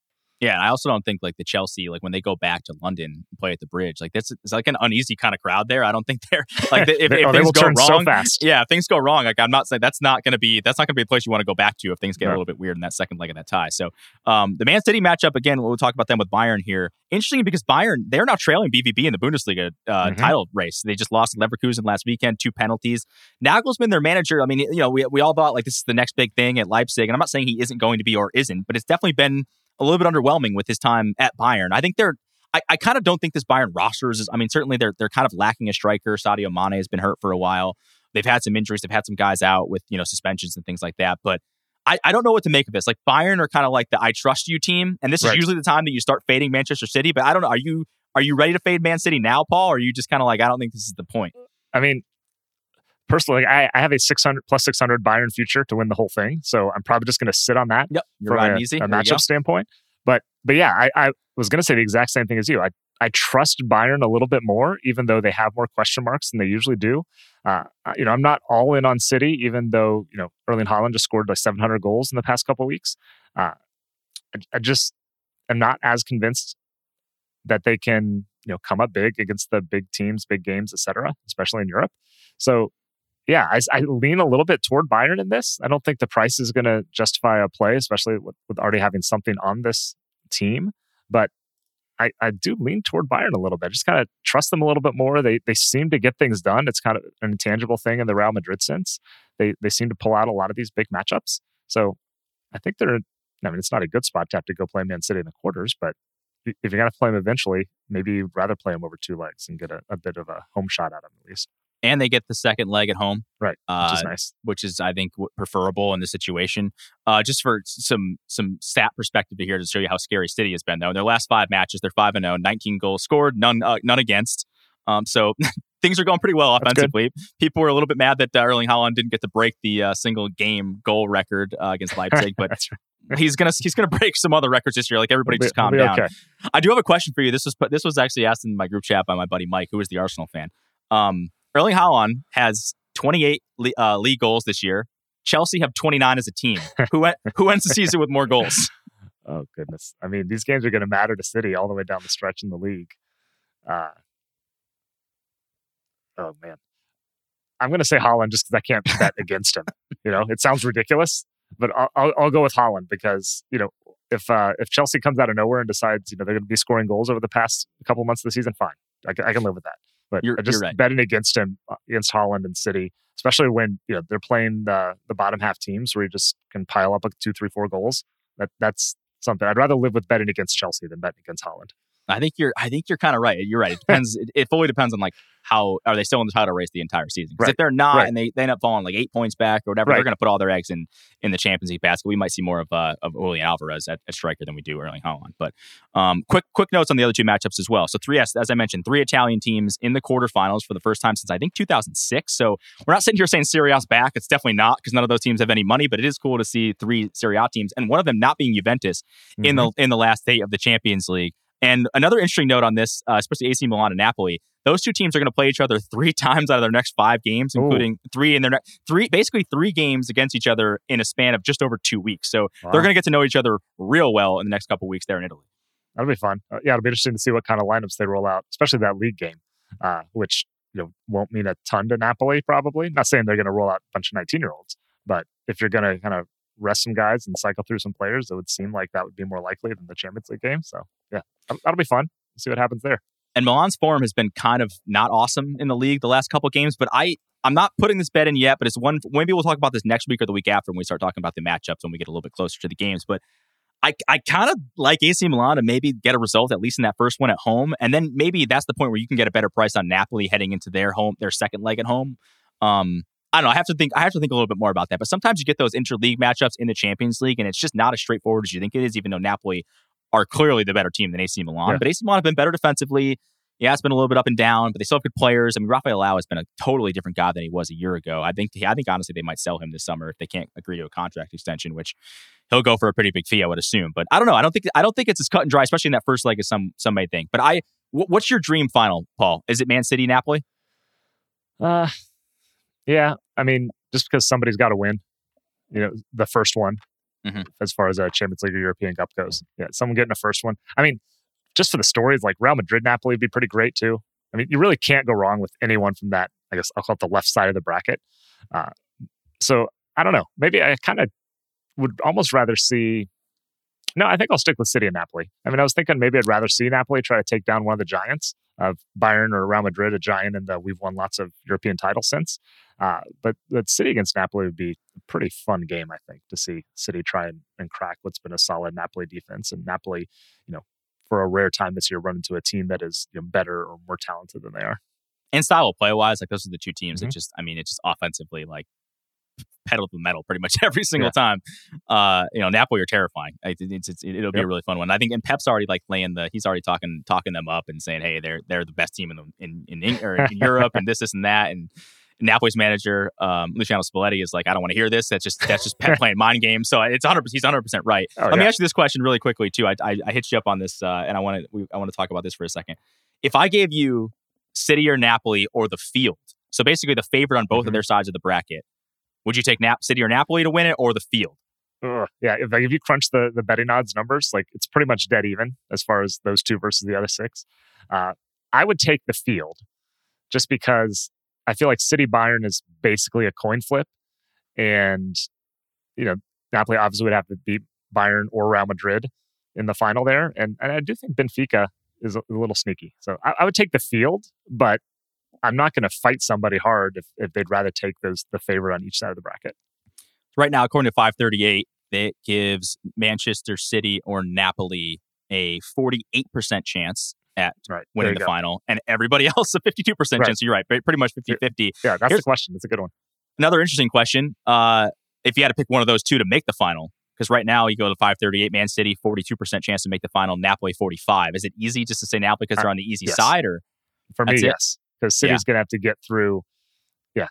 Yeah, I also don't think like the Chelsea, like when they go back to London and play at the bridge, like that's it's like an uneasy kind of crowd there. I don't think they're like if, they, if oh, things go wrong, so yeah, if things go wrong, like I'm not saying that's not going to be that's not going to be a place you want to go back to if things get right. a little bit weird in that second leg of that tie. So um, the Man City matchup again, we'll talk about them with Bayern here. Interesting because Bayern they're now trailing BVB in the Bundesliga uh, mm-hmm. title race. They just lost Leverkusen last weekend, two penalties. Nagelsmann, their manager. I mean, you know, we we all thought like this is the next big thing at Leipzig, and I'm not saying he isn't going to be or isn't, but it's definitely been a little bit underwhelming with his time at Bayern. I think they're I, I kind of don't think this Bayern roster is. I mean, certainly they're they're kind of lacking a striker. Sadio Mane has been hurt for a while. They've had some injuries. They've had some guys out with you know suspensions and things like that. But I, I don't know what to make of this. Like Bayern are kind of like the I trust you team, and this right. is usually the time that you start fading Manchester City. But I don't know. Are you are you ready to fade Man City now, Paul? Or are you just kind of like I don't think this is the point? I mean, personally, I, I have a 600 plus 600 Bayern future to win the whole thing. So I'm probably just going to sit on that yep, from a, easy. a matchup standpoint. But but yeah, I, I was going to say the exact same thing as you. I I trust Bayern a little bit more, even though they have more question marks than they usually do. Uh, you know, I'm not all in on City, even though you know Erling Haaland just scored like 700 goals in the past couple weeks. Uh, I, I just am not as convinced that they can you know come up big against the big teams, big games, etc., especially in Europe. So yeah, I, I, lean a little bit toward Bayern in this. I don't think the price is going to justify a play, especially with, with, already having something on this team. But I, I do lean toward Bayern a little bit. Just kind of trust them a little bit more. They they seem to get things done. It's kind of an intangible thing in the Real Madrid sense. They they seem to pull out a lot of these big matchups. So I think they're. I mean, it's not a good spot to have to go play Man City in the quarters, but if you're going to play them eventually, maybe you'd rather play them over two legs and get a, a bit of a home shot at them at least and they get the second leg at home, right? Uh, which is nice. Which is, I think, preferable in the situation. Uh, just for some some stat perspective to here to show you how scary City has been, though. In their last five matches, they're five and 0, 19 goals scored, none uh, none against. Um, so things are going pretty well offensively. People were a little bit mad that uh, Erling Haaland didn't get to break the uh, single game goal record uh, against Leipzig, but. He's gonna he's gonna break some other records this year. Like everybody, just calm down. Okay. I do have a question for you. This was this was actually asked in my group chat by my buddy Mike, who is the Arsenal fan. Um, Erling Haaland has 28 uh, league goals this year, Chelsea have 29 as a team. who who ends the season with more goals? Oh goodness! I mean, these games are going to matter to City all the way down the stretch in the league. Uh, oh man, I'm going to say Haaland just because I can't bet against him. You know, it sounds ridiculous, but I'll, I'll, I'll go with Haaland because you know if uh, if Chelsea comes out of nowhere and decides you know they're going to be scoring goals over the past couple months of the season, fine, I I can live with that. But You're- just you're right. betting against him uh, against Haaland and City, especially when you know they're playing the the bottom half teams where you just can pile up like two, three, four goals. That that's something I'd rather live with betting against Chelsea than betting against Haaland. I think you're. I think you're kind of right. You're right. It depends. it, it fully depends on like how are they still in the title race the entire season. Because Right. if they're not Right. and they, they end up falling like eight points back or whatever, Right. they're going to put all their eggs in in the Champions League basket. We might see more of uh, of Julian Alvarez at, at striker than we do Erling Haaland. But um, quick quick notes on the other two matchups as well. So three as, as I mentioned, three Italian teams in the quarterfinals for the first time since I think 2006. So we're not sitting here saying Serie A's back. It's definitely not because none of those teams have any money. But it is cool to see three Serie A teams and one of them not being Juventus in the in the last day of the Champions League. And another interesting note on this, uh, especially AC Milan and Napoli, those two teams are going to play each other three times out of their next five games, Ooh. including three in their next three, basically three games against each other in a span of just over two weeks. So Wow. they're going to get to know each other real well in the next couple weeks there in Italy. That'll be fun. Uh, yeah, it'll be interesting to see what kind of lineups they roll out, especially that league game, uh, which you know won't mean a ton to Napoli. Probably not saying they're going to roll out a bunch of 19 year olds, but if you're going to kind of rest some guys and cycle through some players, it would seem like that would be more likely than the Champions League game. So yeah, that'll, be fun. see what happens there. And Milan's form has been kind of not awesome in the league the last couple games, but I I'm not putting this bet in yet, but it's one maybe we'll talk about this next week or the week after when we start talking about the matchups when we get a little bit closer to the games. But I, I kind of like AC Milan to maybe get a result at least in that first one at home, and then maybe that's the point where you can get a better price on Napoli heading into their home, their second leg at home. Um, I don't know. I have to think. I have to think a little bit more about that. But sometimes you get those interleague matchups in the Champions League, and it's just not as straightforward as you think it is. Even though Napoli are clearly the better team than AC Milan, Yeah. but AC Milan have been better defensively. Yeah, it's been a little bit up and down, but they still have good players. I mean, Rafael Leão has been a totally different guy than he was a year ago. I think. I think honestly, they might sell him this summer if they can't agree to a contract extension, which he'll go for a pretty big fee, I would assume. But I don't know. I don't think. I don't think it's as cut and dry, especially in that first leg, as some some may think. But I, what's your dream final, Paul? Is it Man City, Napoli? Uh, yeah, I mean, just because somebody's got to win, you know, the first one, Mhm. as far as a Champions League or European Cup goes. Yeah, someone getting a first one. I mean, just for the stories, like Real Madrid, Napoli would be pretty great too. I mean, you really can't go wrong with anyone from that. I guess I'll call it the left side of the bracket. Uh, so I don't know. Maybe I kind of would almost rather see. No, I think I'll stick with City and Napoli. I mean, I was thinking maybe I'd rather see Napoli try to take down one of the giants of Bayern or Real Madrid, a giant, and we've won lots of European titles since. Uh, but but City against Napoli would be a pretty fun game, I think, to see City try and, and crack what's been a solid Napoli defense, and Napoli, you know, for a rare time this year, run into a team that is you know, better or more talented than they are. And style of play wise, like those are the two teams that Mhm. just, I mean, it's just offensively like pedal to the metal pretty much every single time. Uh, you know, Napoli are terrifying. I It's, it's, it'll be a really fun one. I think, and Pep's already like laying the, he's already talking talking them up and saying, hey, they're they're the best team in the in in, in Europe and this this and that and. Napoli's manager, um, Luciano Spalletti, is like, I don't want to hear this. That's just that's just Pep playing mind games. So it's 100. He's 100 percent right. Oh, Let me ask you this question really quickly too. I I, I hit you up on this, uh, and I want to we, I want to talk about this for a second. If I gave you City or Napoli or the field, so basically the favorite on both of Mhm. their sides of the bracket, would you take Nap City or Napoli to win it or the field? Ugh. Yeah, if if you crunch the the betting odds numbers, like it's pretty much dead even as far as those two versus the other six. Uh, I would take the field just because I feel like City Bayern is basically a coin flip, and you know Napoli obviously would have to beat Bayern or Real Madrid in the final there, and and I do think Benfica is a, a little sneaky. So I, I would take the field, but I'm not going to fight somebody hard if, if they'd rather take those the favorite on each side of the bracket. Right now, according to 538, it gives Manchester City or Napoli a 48% chance at Right, winning the go. final, and everybody else a 52% Right. chance. You're right, pretty much 50 50. Yeah, that's Here's- the question. That's a good one. Another interesting question. Uh, if you had to pick one of those two to make the final, because right now you go to 538, Man City, 42% chance to make the final, Napoli 45. Is it easy just to say Napoli because Uh, they're on the easy yes. side, or For me, yes, because City's going to have to get through, yeah,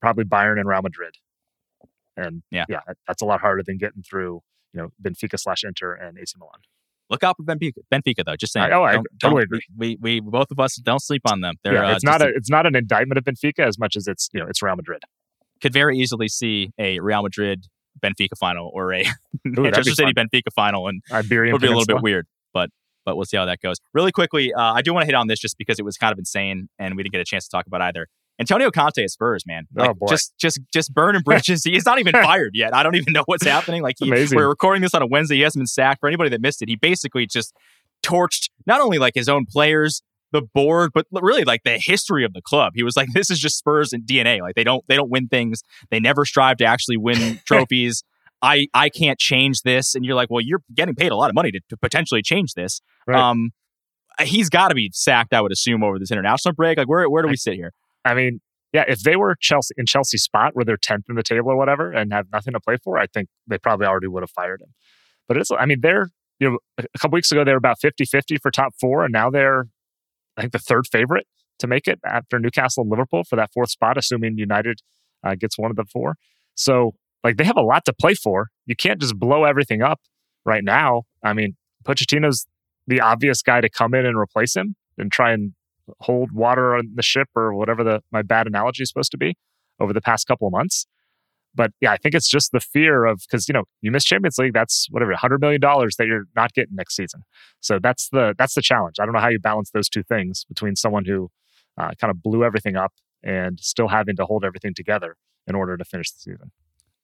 probably Bayern and Real Madrid, and Yeah. yeah, that's a lot harder than getting through, you know, Benfica slash Inter and AC Milan. look out for Benfica? Benfica though, just saying. I- oh, I Don't- totally agree. We, we both of us don't sleep on them. They're yeah, uh, it's not just a it's not an indictment of Benfica as much as it's you know it's Real Madrid. could very easily see a Real Madrid Benfica final or a Ooh, Manchester City Benfica final, and Iberian it would be a little bit weird. But we'll see how that goes. Really quickly, uh, I do want to hit on this just because it was kind of insane, and we didn't get a chance to talk about either. Antonio Conte at Spurs, man. Oh, Like, boy. Just just just burning bridges. He's not even fired yet. I don't even know what's happening. Like he, we're recording this on a Wednesday. He hasn't been sacked. For anybody that missed it, he basically just torched not only like his own players, the board, but really like the history of the club. He was like, "This is just Spurs and DNA. Like they don't they don't win things. They never strive to actually win trophies. I I can't change this." And you're like, "Well, you're getting paid a lot of money to, to potentially change this." Right. Um, he's got to be sacked, I would assume, over this international break. Like, where where do we sit here? I mean, yeah, if they were Chelsea in Chelsea's spot where they're tenth in the table or whatever and have nothing to play for, I think they probably already would have fired him. But it's, I mean, they're you know, a couple weeks ago they were about 50-50 for top four, and now they're, I think, the third favorite to make it after Newcastle and Liverpool for that fourth spot, assuming United uh, gets one of the four. So, like, they have a lot to play for. You can't just blow everything up right now. I mean, Pochettino's the obvious guy to come in and replace him and try and hold water on the ship or whatever the my bad analogy is supposed to be over the past couple of months. But yeah, I think it's just the fear of because you know you miss Champions League, that's whatever hundred million dollars that you're not getting next season. So that's the that's the challenge. I don't know how you balance those two things between someone who uh, kind of blew everything up and still having to hold everything together in order to finish the season.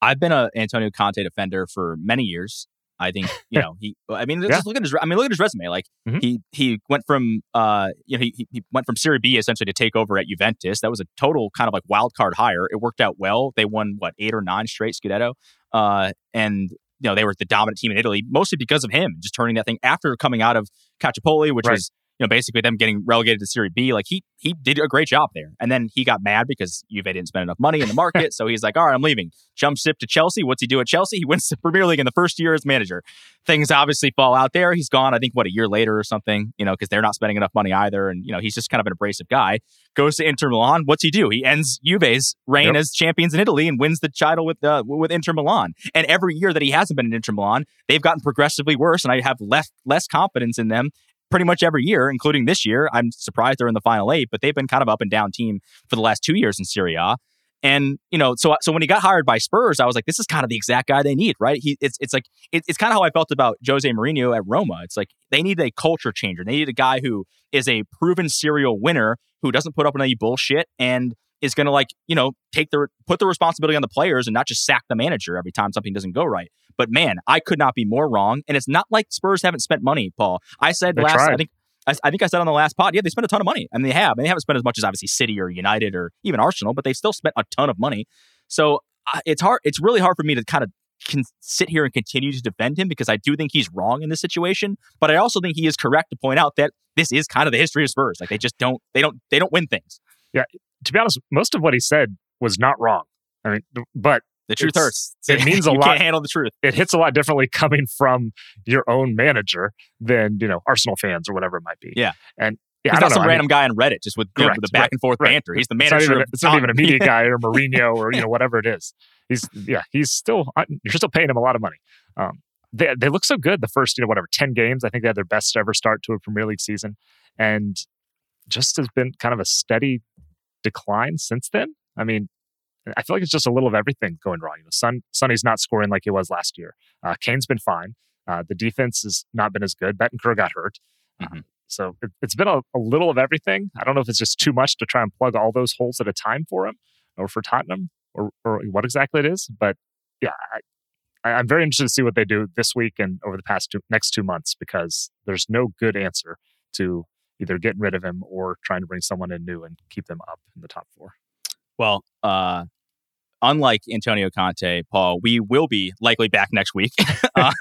I've been a Antonio Conte defender for many years. I think you know he. I mean, Yeah. just look at his. I mean, look at his resume. Like Mhm. he he went from uh you know he he- went from Serie B essentially to take over at Juventus. That was a total kind of like wild card hire. It worked out well. They won what eight or nine straight Scudetto, uh, and you know they were the dominant team in Italy mostly because of him just turning that thing after coming out of Calciopoli, which Right. was you know basically them getting relegated to Serie B. Like he he did a great job there, and then he got mad because Juve didn't spend enough money in the market, so he's like, all right, I'm leaving. Jump ship to Chelsea. What's he do at Chelsea? He wins the Premier League in the first year as manager. Things obviously fall out there. He's gone, I think, what, a year later or something, you know, because they're not spending enough money either. And, you know, he's just kind of an abrasive guy. Goes to Inter Milan. What's he do? He ends Juve's reign Yep. as champions in Italy and wins the title with, uh, with Inter Milan. And every year that he hasn't been in Inter Milan, they've gotten progressively worse. And I have less, less confidence in them pretty much every year, including this year. I'm surprised they're in the final eight, but they've been kind of up and down team for the last two years in Serie A. And you know, so so when he got hired by Spurs, I was like, this is kind of the exact guy they need, right? He it's it's like it, it's kind of how I felt about Jose Mourinho at Roma. It's like they need a culture changer. They need a guy who is a proven serial winner who doesn't put up with any bullshit and is going to like you know take the put the responsibility on the players and not just sack the manager every time something doesn't go right. But man, I could not be more wrong. And it's not like Spurs haven't spent money, Paul. I said They last, I think I, I think I said on the last pod, yeah, they spent a ton of money. Mean, they have. And they haven't spent as much as obviously City or United or even Arsenal, but they've still spent a ton of money. So uh, it's hard. It's really hard for me to kind of can sit here and continue to defend him because I do think he's wrong in this situation. But I also think he is correct to point out that this is kind of the history of Spurs. Like they just don't, they don't, they don't win things. Yeah, to be honest, most of what he said was not wrong. I mean, but The truth It's- hurts. it means a you lot. Can't handle the truth. it hits a lot differently coming from your own manager than you know Arsenal fans or whatever it might be. Yeah. and yeah, He's I not don't know. some I mean, random guy on Reddit just with, you know, Correct, with the back right, and forth right. banter. He's the it's not manager. even, of it's not even a media guy or Mourinho or you know whatever it is. He's yeah, he's still you're still paying him a lot of money. Um, they they look so good the first you know whatever ten games. I think they had their best ever start to a Premier League season, and just has been kind of a steady decline since then. I mean, I feel like it's just a little of everything going wrong. You know, Son Sonny's not scoring like he was last year. Uh, Kane's been fine. Uh, the defense has not been as good. Bentancur got hurt. Uh, so it, it's been a, a little of everything. I don't know if it's just too much to try and plug all those holes at a time for him or for Tottenham or, or what exactly it is. But yeah, I, I- I'm very interested to see what they do this week and over the past two, next two months because there's no good answer to either getting rid of him or trying to bring someone in new and keep them up in the top four. Well, uh, unlike Antonio Conte, Paul, we will be likely back next week uh,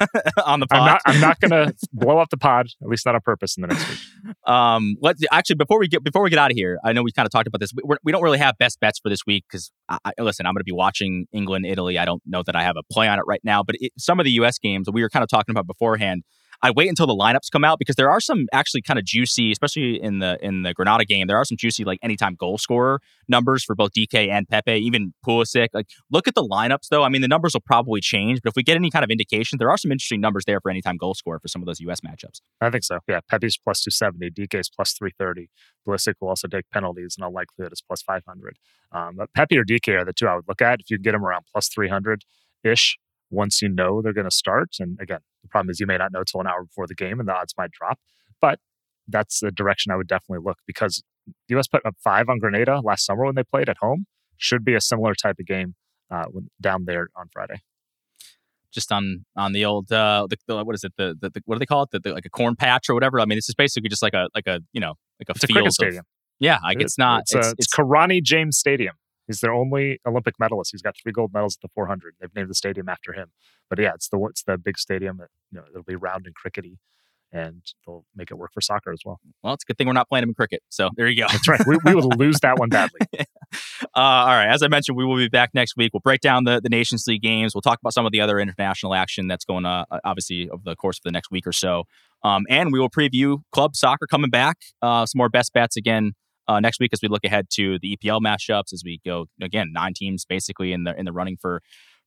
on the pod. I'm not. I'm not going to blow up the pod, at least not on purpose, in the next week. Um, what actually before we get before we get out of here, I know we kind of talked about this. We, we're, we don't really have best bets for this week because I, I, listen, I'm going to be watching England, Italy. I don't know that I have a play on it right now, but it, some of the U.S. games we were kind of talking about beforehand. I wait until the lineups come out because there are some actually kind of juicy, especially in the in the Grenada game. There are some juicy like anytime goal scorer numbers for both Dike and Pepi, even Pulisic. Like look at the lineups though. I mean, the numbers will probably change, but if we get any kind of indication, there are some interesting numbers there for anytime goal scorer for some of those U.S. matchups. I think so. Yeah, Pepi's plus two seventy, Dike's plus three thirty. Pulisic will also take penalties, and likelihood is plus five hundred. Um, but Pepe or Dike are the two I would look at if you can get them around plus three hundred ish once you know they're going to start. And again, the problem is you may not know till an hour before the game and the odds might drop. But that's the direction I would definitely look because the US put up five on Grenada last summer when they played at home. Should be a similar type of game uh, down there on Friday. Just on on the old uh, the, the what is it the, the, the, what do they call it the, the, like a corn patch or whatever I mean this is basically just like a like a you know like a it's field a stadium. Of, yeah, like it's not. It's, it's, it's, it's Kirani James Stadium. He's their only Olympic medalist. He's got three gold medals at the 400. They've named the stadium after him. But yeah, it's the it's the big stadium. That, you know, it'll be round and crickety, and they'll make it work for soccer as well. Well, it's a good thing we're not playing them in cricket. So there you go. That's right. We, we would lose that one badly. uh, all right. As I mentioned, we will be back next week. We'll break down the, the Nations League games. We'll talk about some of the other international action that's going uh, obviously over the course of the next week or so. Um, and we will preview club soccer coming back. Uh, some more best bets again uh, next week as we look ahead to the EPL matchups as we go again nine teams basically in the in the running for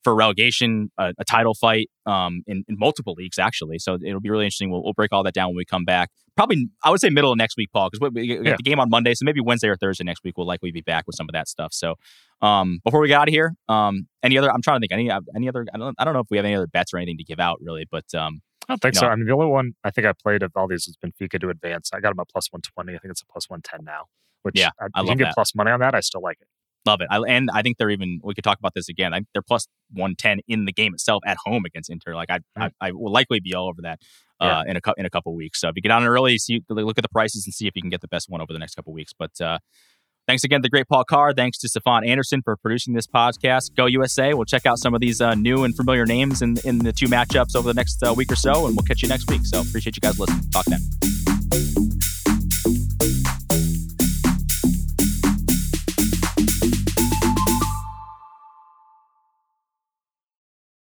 for relegation, a, a title fight um, in, in multiple leagues actually. So it'll be really interesting. We'll, we'll break all that down when we come back. Probably I would say middle of next week, Paul, because we, we yeah. get the game on Monday, so maybe Wednesday or Thursday next week we'll likely be back with some of that stuff. So um, before we get out of here, um, any other? I'm trying to think any any other. I don't I don't know if we have any other bets or anything to give out really, but um, I don't think so. Know. I mean, the only one I think I played of all these has Benfica to advance. I got them at plus 120. I think it's a plus 110 now which yeah, I, I you can get that. plus money on that. I still like it. Love it. I, and I think they're even, we could talk about this again. I, they're plus 110 in the game itself at home against Inter. Like, I, mm-hmm. I, I, will likely be all over that uh, yeah. in, a, in a couple weeks. So if you get on early, see, look at the prices and see if you can get the best one over the next couple weeks. But uh, thanks again to the great Paul Carr. Thanks to Stefan Anderson for producing this podcast. Go USA. We'll check out some of these uh, new and familiar names in, in the two matchups over the next uh, week or so, and we'll catch you next week. So appreciate you guys listening. Talk then.